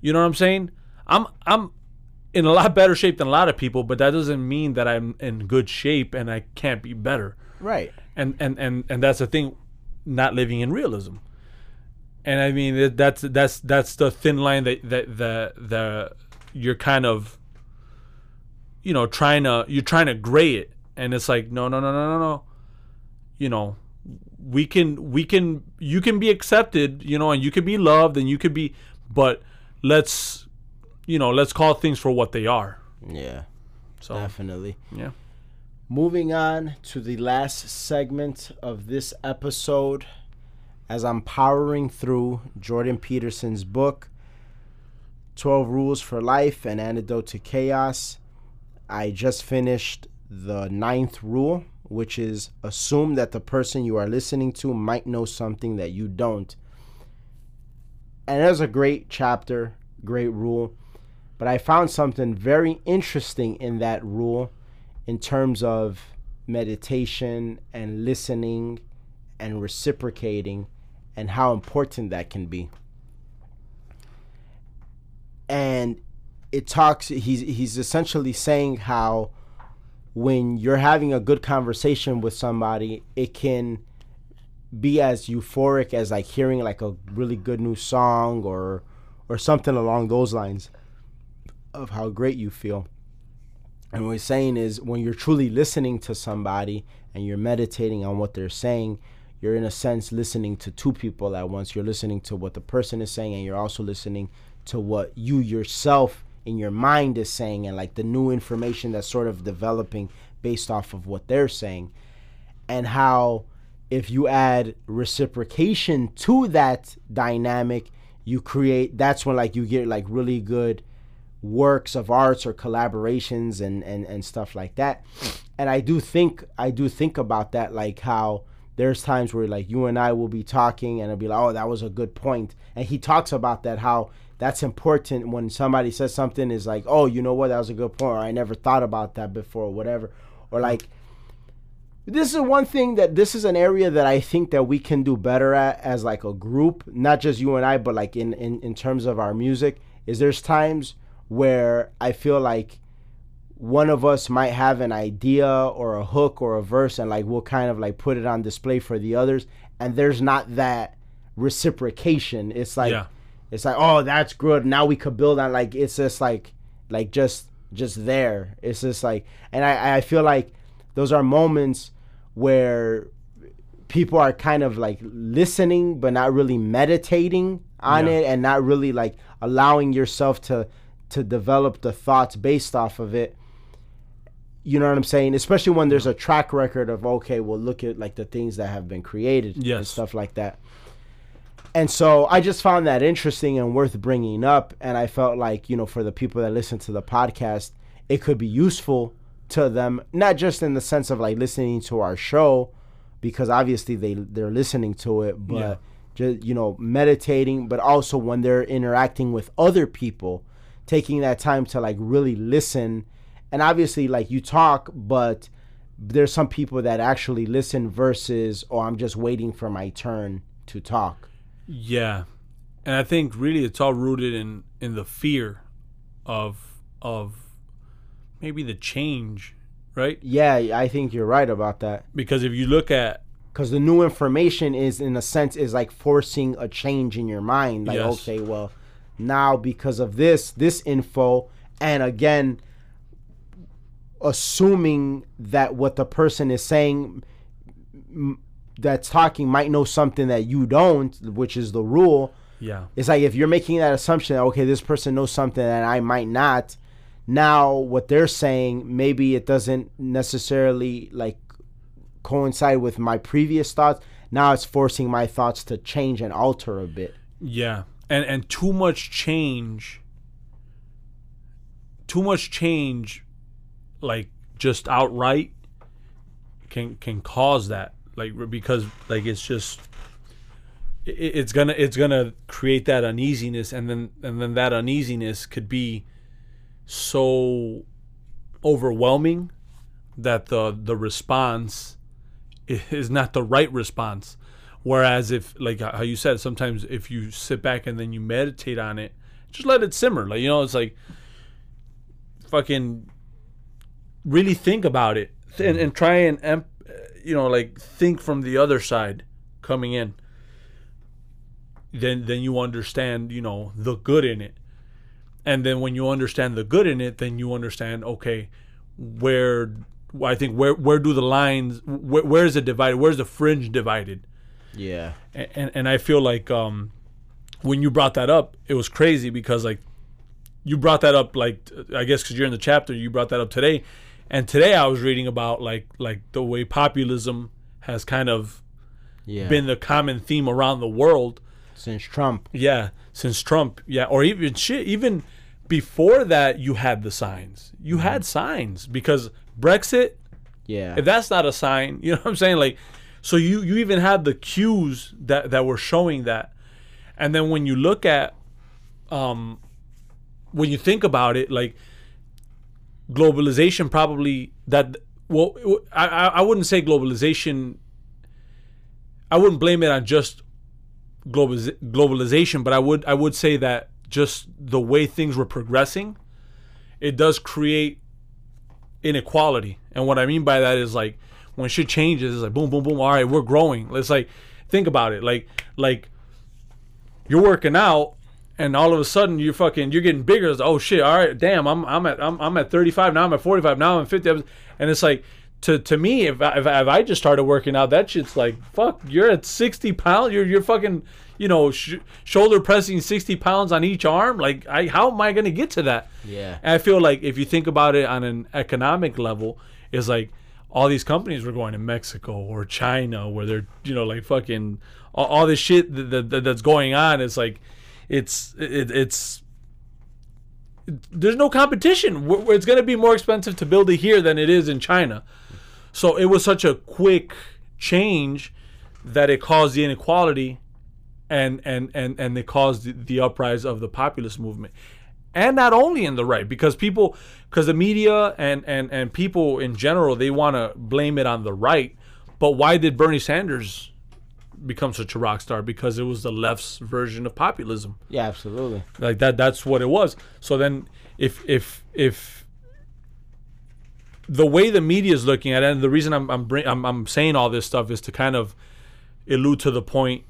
You know what I'm saying? I'm I'm in a lot better shape than a lot of people, but that doesn't mean that I'm in good shape and I can't be better. Right. And and and and that's the thing, not living in realism. And I mean that's that's that's the thin line that that the the you're kind of you know trying to you're trying to gray it and it's like no no no no no no you know we can we can you can be accepted you know and you can be loved and you could be but let's you know let's call things for what they are Yeah. so Definitely. yeah Moving on to the last segment of this episode, as I'm powering through Jordan Peterson's book, 12 Rules for Life An Antidote to Chaos, I just finished the ninth rule, which is assume that the person you are listening to might know something that you don't. And was a great chapter, great rule. But I found something very interesting in that rule in terms of meditation and listening and reciprocating and how important that can be. And it talks he's he's essentially saying how when you're having a good conversation with somebody, it can be as euphoric as like hearing like a really good new song or or something along those lines of how great you feel. And what he's saying is when you're truly listening to somebody and you're meditating on what they're saying, you're in a sense listening to two people at once. You're listening to what the person is saying and you're also listening to what you yourself in your mind is saying and like the new information that's sort of developing based off of what they're saying. And how if you add reciprocation to that dynamic, you create that's when like you get like really good works of arts or collaborations and, and and stuff like that and i do think i do think about that like how there's times where like you and i will be talking and i'll be like oh that was a good point and he talks about that how that's important when somebody says something is like oh you know what that was a good point or i never thought about that before or whatever or mm-hmm. like this is one thing that this is an area that I think that we can do better at as like a group, not just you and I, but like in in, in terms of our music. Is there's times where I feel like one of us might have an idea or a hook or a verse, and like we'll kind of like put it on display for the others, and there's not that reciprocation. It's like Yeah. It's like oh that's good. Now we could build on like it's just like like just just there. It's just like and I I feel like those are moments where people are kind of like listening but not really meditating on Yeah. it and not really like allowing yourself to to develop the thoughts based off of it you know what i'm saying especially when there's a track record of okay well look at like the things that have been created and stuff like that and so i just found that interesting and worth bringing up. And i felt like you know for the people that listen to the podcast it could be useful to them not just in the sense of like listening to our show because obviously they they're listening to it but Yeah. just you know meditating but also when they're interacting with other people taking that time to like really listen. And obviously like you talk but there's some people that actually listen versus oh i'm just waiting for my turn to talk Yeah, and I think really it's all rooted in in the fear of of maybe the change, right? yeah i think you're right about that Because if you look at because the new information is in a sense is like forcing a change in your mind like Yes. okay well now because of this this info and again assuming that what the person is saying m- that's talking might know something that you don't which is the rule. Yeah, it's like if you're making that assumption that okay this person knows something that i might not now what they're saying maybe it doesn't necessarily like coincide with my previous thoughts. Now it's forcing my thoughts to change and alter a bit. Yeah, and and too much change, too much change, like just outright, can can cause that, like because like it's just. It's gonna it's gonna create that uneasiness, and then and then that uneasiness could be so overwhelming that the the response is not the right response. Whereas if like how you said, sometimes if you sit back and then you meditate on it, just let it simmer. Like you know, it's like fucking really think about it and, and try and you know like think from the other side coming in. Then then you understand you know the good in it. And then when you understand the good in it then you understand okay where i think where where do the lines where, where is it divided? Where's the fringe divided? Yeah. and and I feel like um, when you brought that up, it was crazy because like you brought that up like I guess because you're in the chapter, you brought that up today, and today I was reading about like like the way populism has kind of Yeah. been the common theme around the world. since Trump. Yeah, since Trump. Yeah, or even shit. Even before that, you had the signs. You had signs because Brexit Yeah. if that's not a sign, you know what I'm saying? Like, so you you even had the cues that that were showing that, and then when you look at, um, when you think about it, like globalization probably that well, I I wouldn't say globalization. I wouldn't blame it on just globaliz- globalization, but I would I would say that just the way things were progressing, it does create inequality. And what I mean by that is like when shit changes, it's like boom, boom, boom. All right, we're growing. Let's like think about it. Like like you're working out, and all of a sudden you're fucking you're getting bigger. Like, oh shit! All right, damn. I'm I'm at I'm, I'm at 35 now. I'm at 45 now. I'm 50. And it's like to to me, if I, if, I, if I just started working out, that shit's like fuck. You're at 60 pounds. You're you're fucking you know sh- shoulder pressing 60 pounds on each arm. Like I how am I gonna get to that? Yeah. And I feel like if you think about it on an economic level, it's like all these companies were going to Mexico or China where they're, you know, like fucking all, all this shit that, that, that's going on. It's like, it's, it, it's, there's no competition. It's going to be more expensive to build it here than it is in China. So it was such a quick change that it caused the inequality and and and and it caused the, the uprise of the populist movement and not only in the right because people because the media and and and people in general they want to blame it on the right but why did bernie sanders become such a rock star because it was the left's version of populism. Yeah, absolutely. like that that's what it was. So then if if if the way the media is looking at it and the reason i'm I'm, bring, I'm I'm saying all this stuff is to kind of allude to the point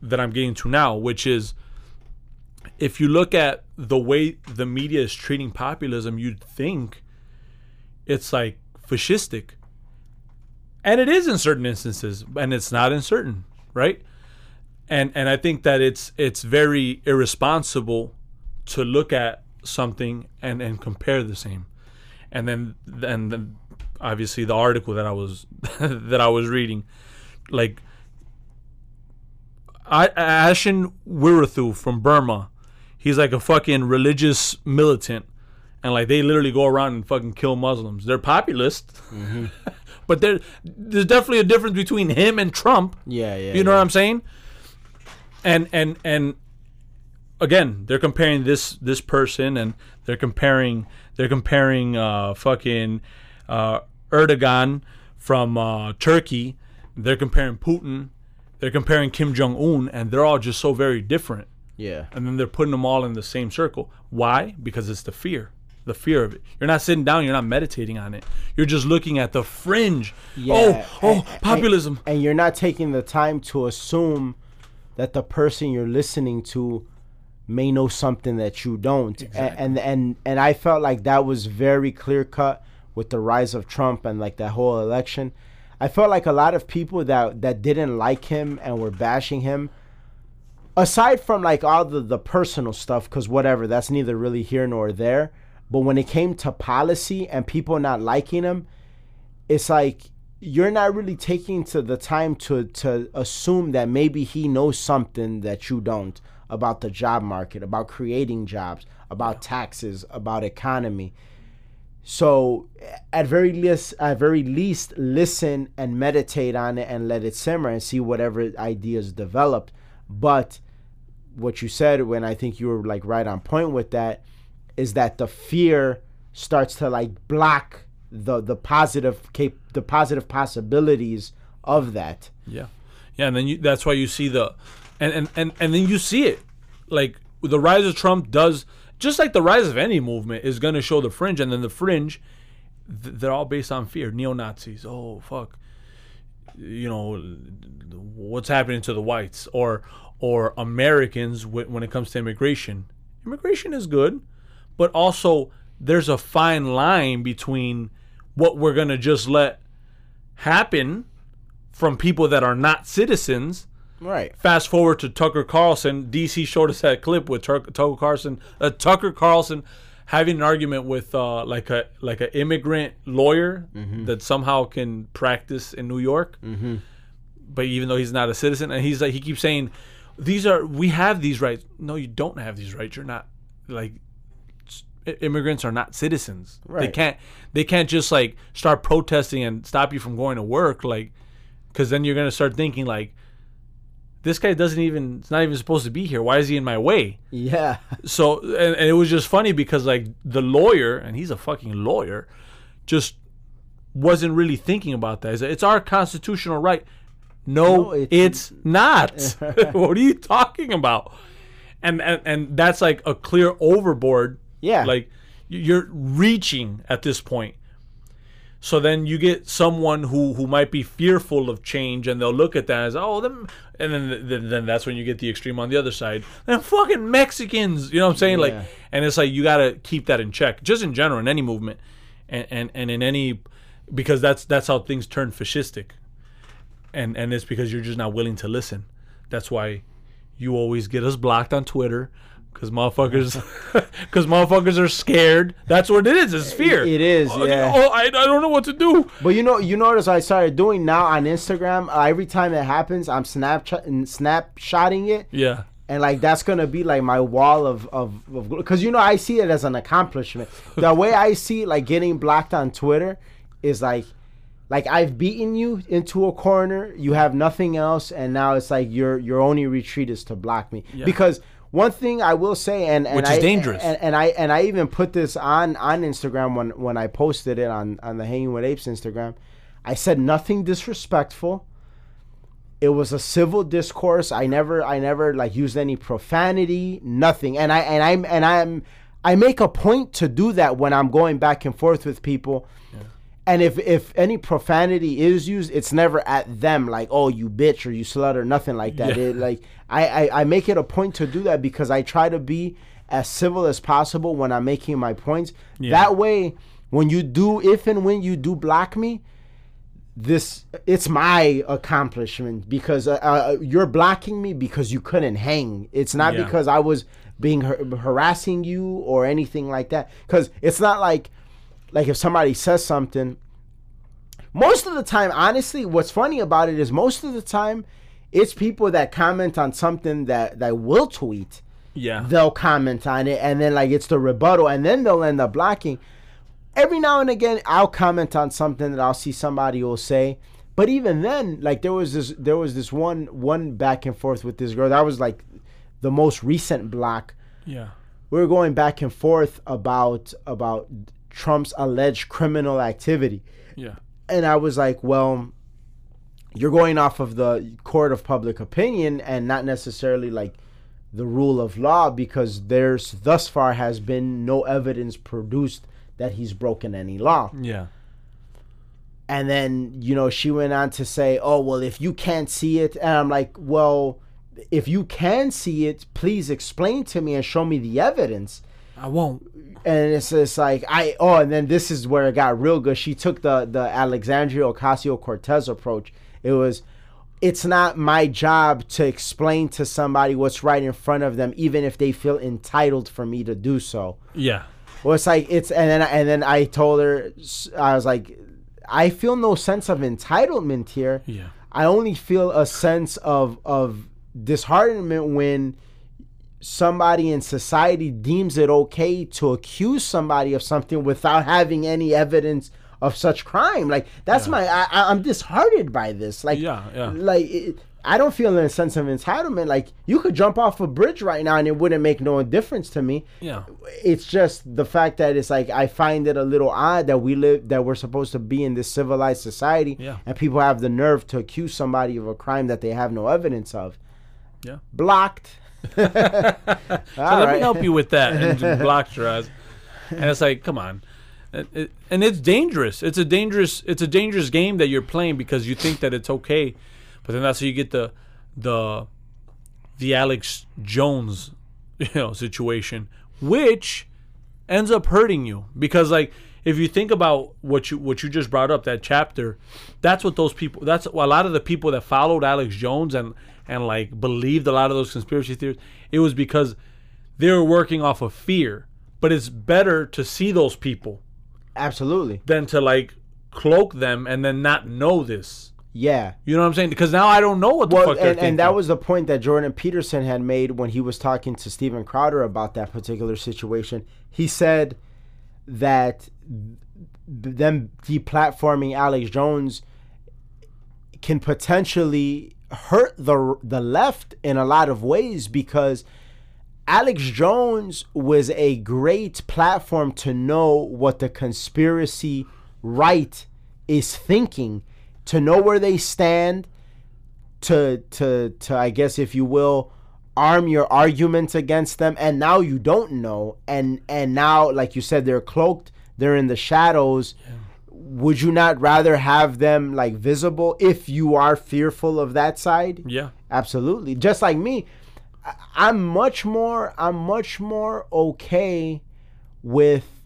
that i'm getting to now which is if you look at the way the media is treating populism you'd think it's like fascistic. And it is in certain instances and it's not in certain right? And and I think that it's it's very irresponsible to look at something and and compare the same, and then and then obviously the article that I was that I was reading, like I Ashin Wirathu from Burma, he's like a fucking religious militant, and like they literally go around and fucking kill Muslims. They're populist, mm-hmm. but there there's definitely a difference between him and Trump. Yeah, yeah. You know yeah. what I'm saying? And and and again, they're comparing this this person and they're comparing they're comparing uh fucking uh Erdogan from uh Turkey. They're comparing Putin. They're comparing Kim Jong Un and they're all just so very different. Yeah. And then they're putting them all in the same circle. Why? Because it's the fear. The fear of it. You're not sitting down, you're not meditating on it. You're just looking at the fringe. Yeah, oh, oh, and- and- populism. And, you're not taking the time to assume that the person you're listening to may know something that you don't. A- And, and and I felt like that was very clear cut with the rise of Trump and like that whole election. I felt like a lot of people that that didn't like him and were bashing him aside from like all the the personal stuff cuz whatever that's neither really here nor there but when it came to policy and people not liking him it's like you're not really taking to the time to to assume that maybe he knows something that you don't about the job market, about creating jobs, about taxes, about economy. So at very least, at very least, listen and meditate on it and let it simmer and see whatever ideas develop. But what you said when I think you were like right on point with that is that the fear starts to like block the the positive cap- the positive possibilities of that. Yeah, yeah, and then you, that's why you see the, and, and and and then you see it, like the rise of Trump does, just like the rise of any movement is going to show the fringe, and then the fringe, th- they're all based on fear. Neo Nazis. Oh fuck. You know what's happening to the whites or or Americans wh- when it comes to immigration. Immigration is good, but also there's a fine line between what we're going to just let happen from people that are not citizens. Right. Fast forward to Tucker Carlson. DC showed us that clip with Tucker, Tucker Carlson. Uh, Tucker Carlson having an argument with uh, like a like an immigrant lawyer that somehow can practice in New York, mm-hmm. but even though he's not a citizen, and he's like he keeps saying, "These are we have these rights." No, you don't have these rights. You're not like immigrants are not citizens. They can't they can't just like start protesting and stop you from going to work like because then you're gonna start thinking like this guy doesn't even it's not even supposed to be here. Why is he in my way? Yeah. so and, and it was just funny because like the lawyer and he's a fucking lawyer just wasn't really thinking about that. Like, it's our constitutional right. No, No, it's- it's, not. What are you talking about? And, and and that's like a clear overboard Yeah. like you're reaching at this point so then you get someone who who might be fearful of change, and they'll look at that as oh them, and then then, then that's when you get the extreme on the other side. And fucking Mexicans, you know what I'm saying? Yeah. Like, and it's like you gotta keep that in check, just in general in any movement, and and, and in any because that's that's how things turn fascistic, and and it's because you're just not willing to listen. That's why you always get us blocked on Twitter. Cause motherfuckers, cause motherfuckers are scared. That's what it is. It's fear. It is, Oh, yeah. Oh, I, I don't know what to do. But you know, you notice I started doing now on Instagram. Uh, every time it happens, I'm Snapchat snapshotting it, Yeah. and like that's gonna be like my wall of of because you know I see it as an accomplishment. the way I see like getting blocked on Twitter is like like I've beaten you into a corner. You have nothing else, and now it's like your your only retreat is to block me because. One thing I will say, and, and Which is I, dangerous. and, and I and I even put this on on Instagram when when I posted it on on the Hanging with Apes Instagram. I said nothing disrespectful. It was a civil discourse. I never I never like used any profanity, nothing. And I and I'm and I'm I make a point to do that when I'm going back and forth with people. And if if any profanity is used, it's never at them like, oh you bitch or you slut or nothing like that. Yeah. It, like I, I, I make it a point to do that because I try to be as civil as possible when I'm making my points. That way when you do if and when you do block me, this it's my accomplishment because uh, uh, you're blocking me because you couldn't hang. It's not Yeah. because I was being har- harassing you or anything like that. Because it's not like like if somebody says something. Most of the time, honestly, what's funny about it is most of the time, it's people that comment on something that that will tweet Yeah. they'll comment on it and then like it's the rebuttal and then they'll end up blocking every now and again i'll comment on something that i'll see somebody will say but even then like there was this there was this one one back and forth with this girl that was like the most recent block yeah. we were going back and forth about about trump's alleged criminal activity Yeah. and I was like, well, you're going off of the court of public opinion and not necessarily like the rule of law because there's thus far has been no evidence produced that he's broken any law. Yeah. And then, you know, she went on to say, oh, well, if you can't see it, and I'm like, well, if you can see it, please explain to me and show me the evidence I won't. And it's just like I oh, and then this is where it got real good. She took the the Alexandria Ocasio Cortez approach. It was, it's not my job to explain to somebody what's right in front of them, even if they feel entitled for me to do so. Yeah. Well, it's like it's and then and then I told her I was like, I feel no sense of entitlement here. Yeah. I only feel a sense of of disheartenment when somebody in society deems it okay to accuse somebody of something without having any evidence of such crime. Like that's my I, I'm disheartened by this. Like Yeah, yeah. like it, I don't feel a sense of entitlement. Like you could jump off a bridge right now and it wouldn't make no difference to me Yeah. it's just the fact that it's like I find it a little odd that we live that we're supposed to be in this civilized society Yeah. and people have the nerve to accuse somebody of a crime that they have no evidence of. Yeah. Blocked. So let me help you with that. And blocked your eyes. And it's like, come on. And it's dangerous. It's a dangerous. It's a dangerous game that you're playing because you think that it's okay, but then that's how you get the the the Alex Jones, you know, situation, which ends up hurting you because like if you think about what you what you just brought up that chapter, that's what those people. That's a lot of the people that followed Alex Jones and and like believed a lot of those conspiracy theories. It was because they were working off of fear. But it's better to see those people Absolutely. than to like cloak them and then not know this. Yeah. You know what I'm saying? Because now I don't know what the Well, fuck they're and, and that was the point that Jordan Peterson had made when he was talking to Steven Crowder about that particular situation. He said that th- them deplatforming Alex Jones can potentially hurt the the left in a lot of ways because Alex Jones was a great platform to know what the conspiracy right is thinking, to know where they stand, to to to I guess if you will arm your arguments against them. And now you don't know. And and now like you said they're cloaked. They're in the shadows would you not rather have them like visible if you are fearful of that side? Yeah. absolutely. Just like me i'm much more i'm much more okay with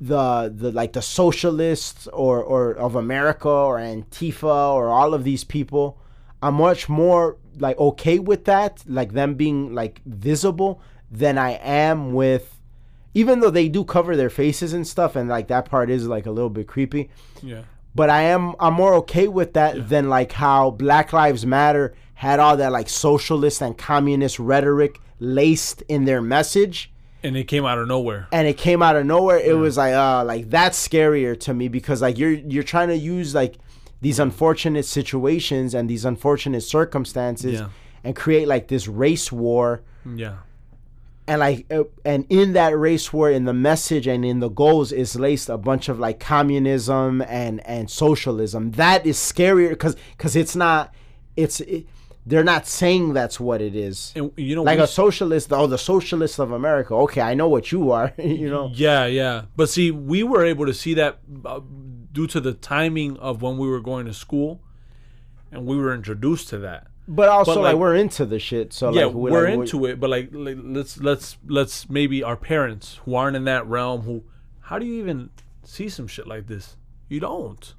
the the like the socialists or or of America or Antifa or all of these people. I'm much more like okay with that like them being like visible than I am with even though they do cover their faces and stuff and like that part is like a little bit creepy Yeah. but I am I'm more okay with that than like how Black Lives Matter had all that like socialist and communist rhetoric laced in their message And it came out of nowhere. and it came out of nowhere it was like uh like that's scarier to me because like you're you're trying to use like these unfortunate situations and these unfortunate circumstances Yeah. and create like this race war Yeah. And like uh, and in that race war in the message and in the goals is laced a bunch of like communism and and socialism that is scarier because because it's not it's it, they're not saying that's what it is And you know, like a socialist oh the socialists of america okay i know what you are you know Yeah, yeah. But see, we were able to see that uh, due to the timing of when we were going to school, and we were introduced to that. But also But, like, like- we're into the shit so yeah, like we're like, into it. But like, like, let's let's let's maybe our parents who aren't in that realm. Who, how do you even see some shit like this? You don't.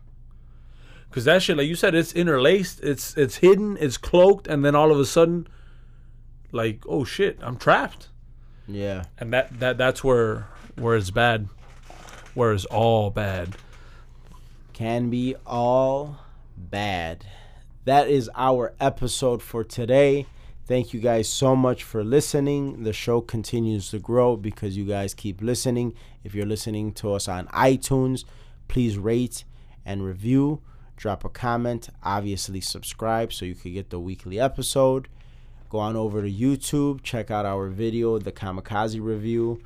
Cause that shit, like you said, it's interlaced, it's it's hidden, it's cloaked, and then all of a sudden, like, oh shit, I'm trapped. yeah and that that that's where where it's bad where it's all bad can be all bad. That is our episode for today. Thank you guys so much for listening. The show continues to grow because you guys keep listening. If you're listening to us on iTunes, please rate and review. Drop a comment. Obviously, subscribe so you can get the weekly episode. Go on over to YouTube. Check out our video, the Kamikaze review.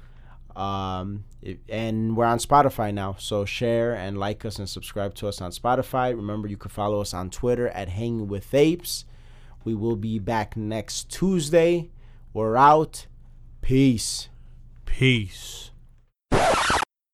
Um, and we're on Spotify now. So share and like us and subscribe to us on Spotify. Remember, you can follow us on Twitter at Hanging with Apes. We will be back next Tuesday. We're out. Peace. peace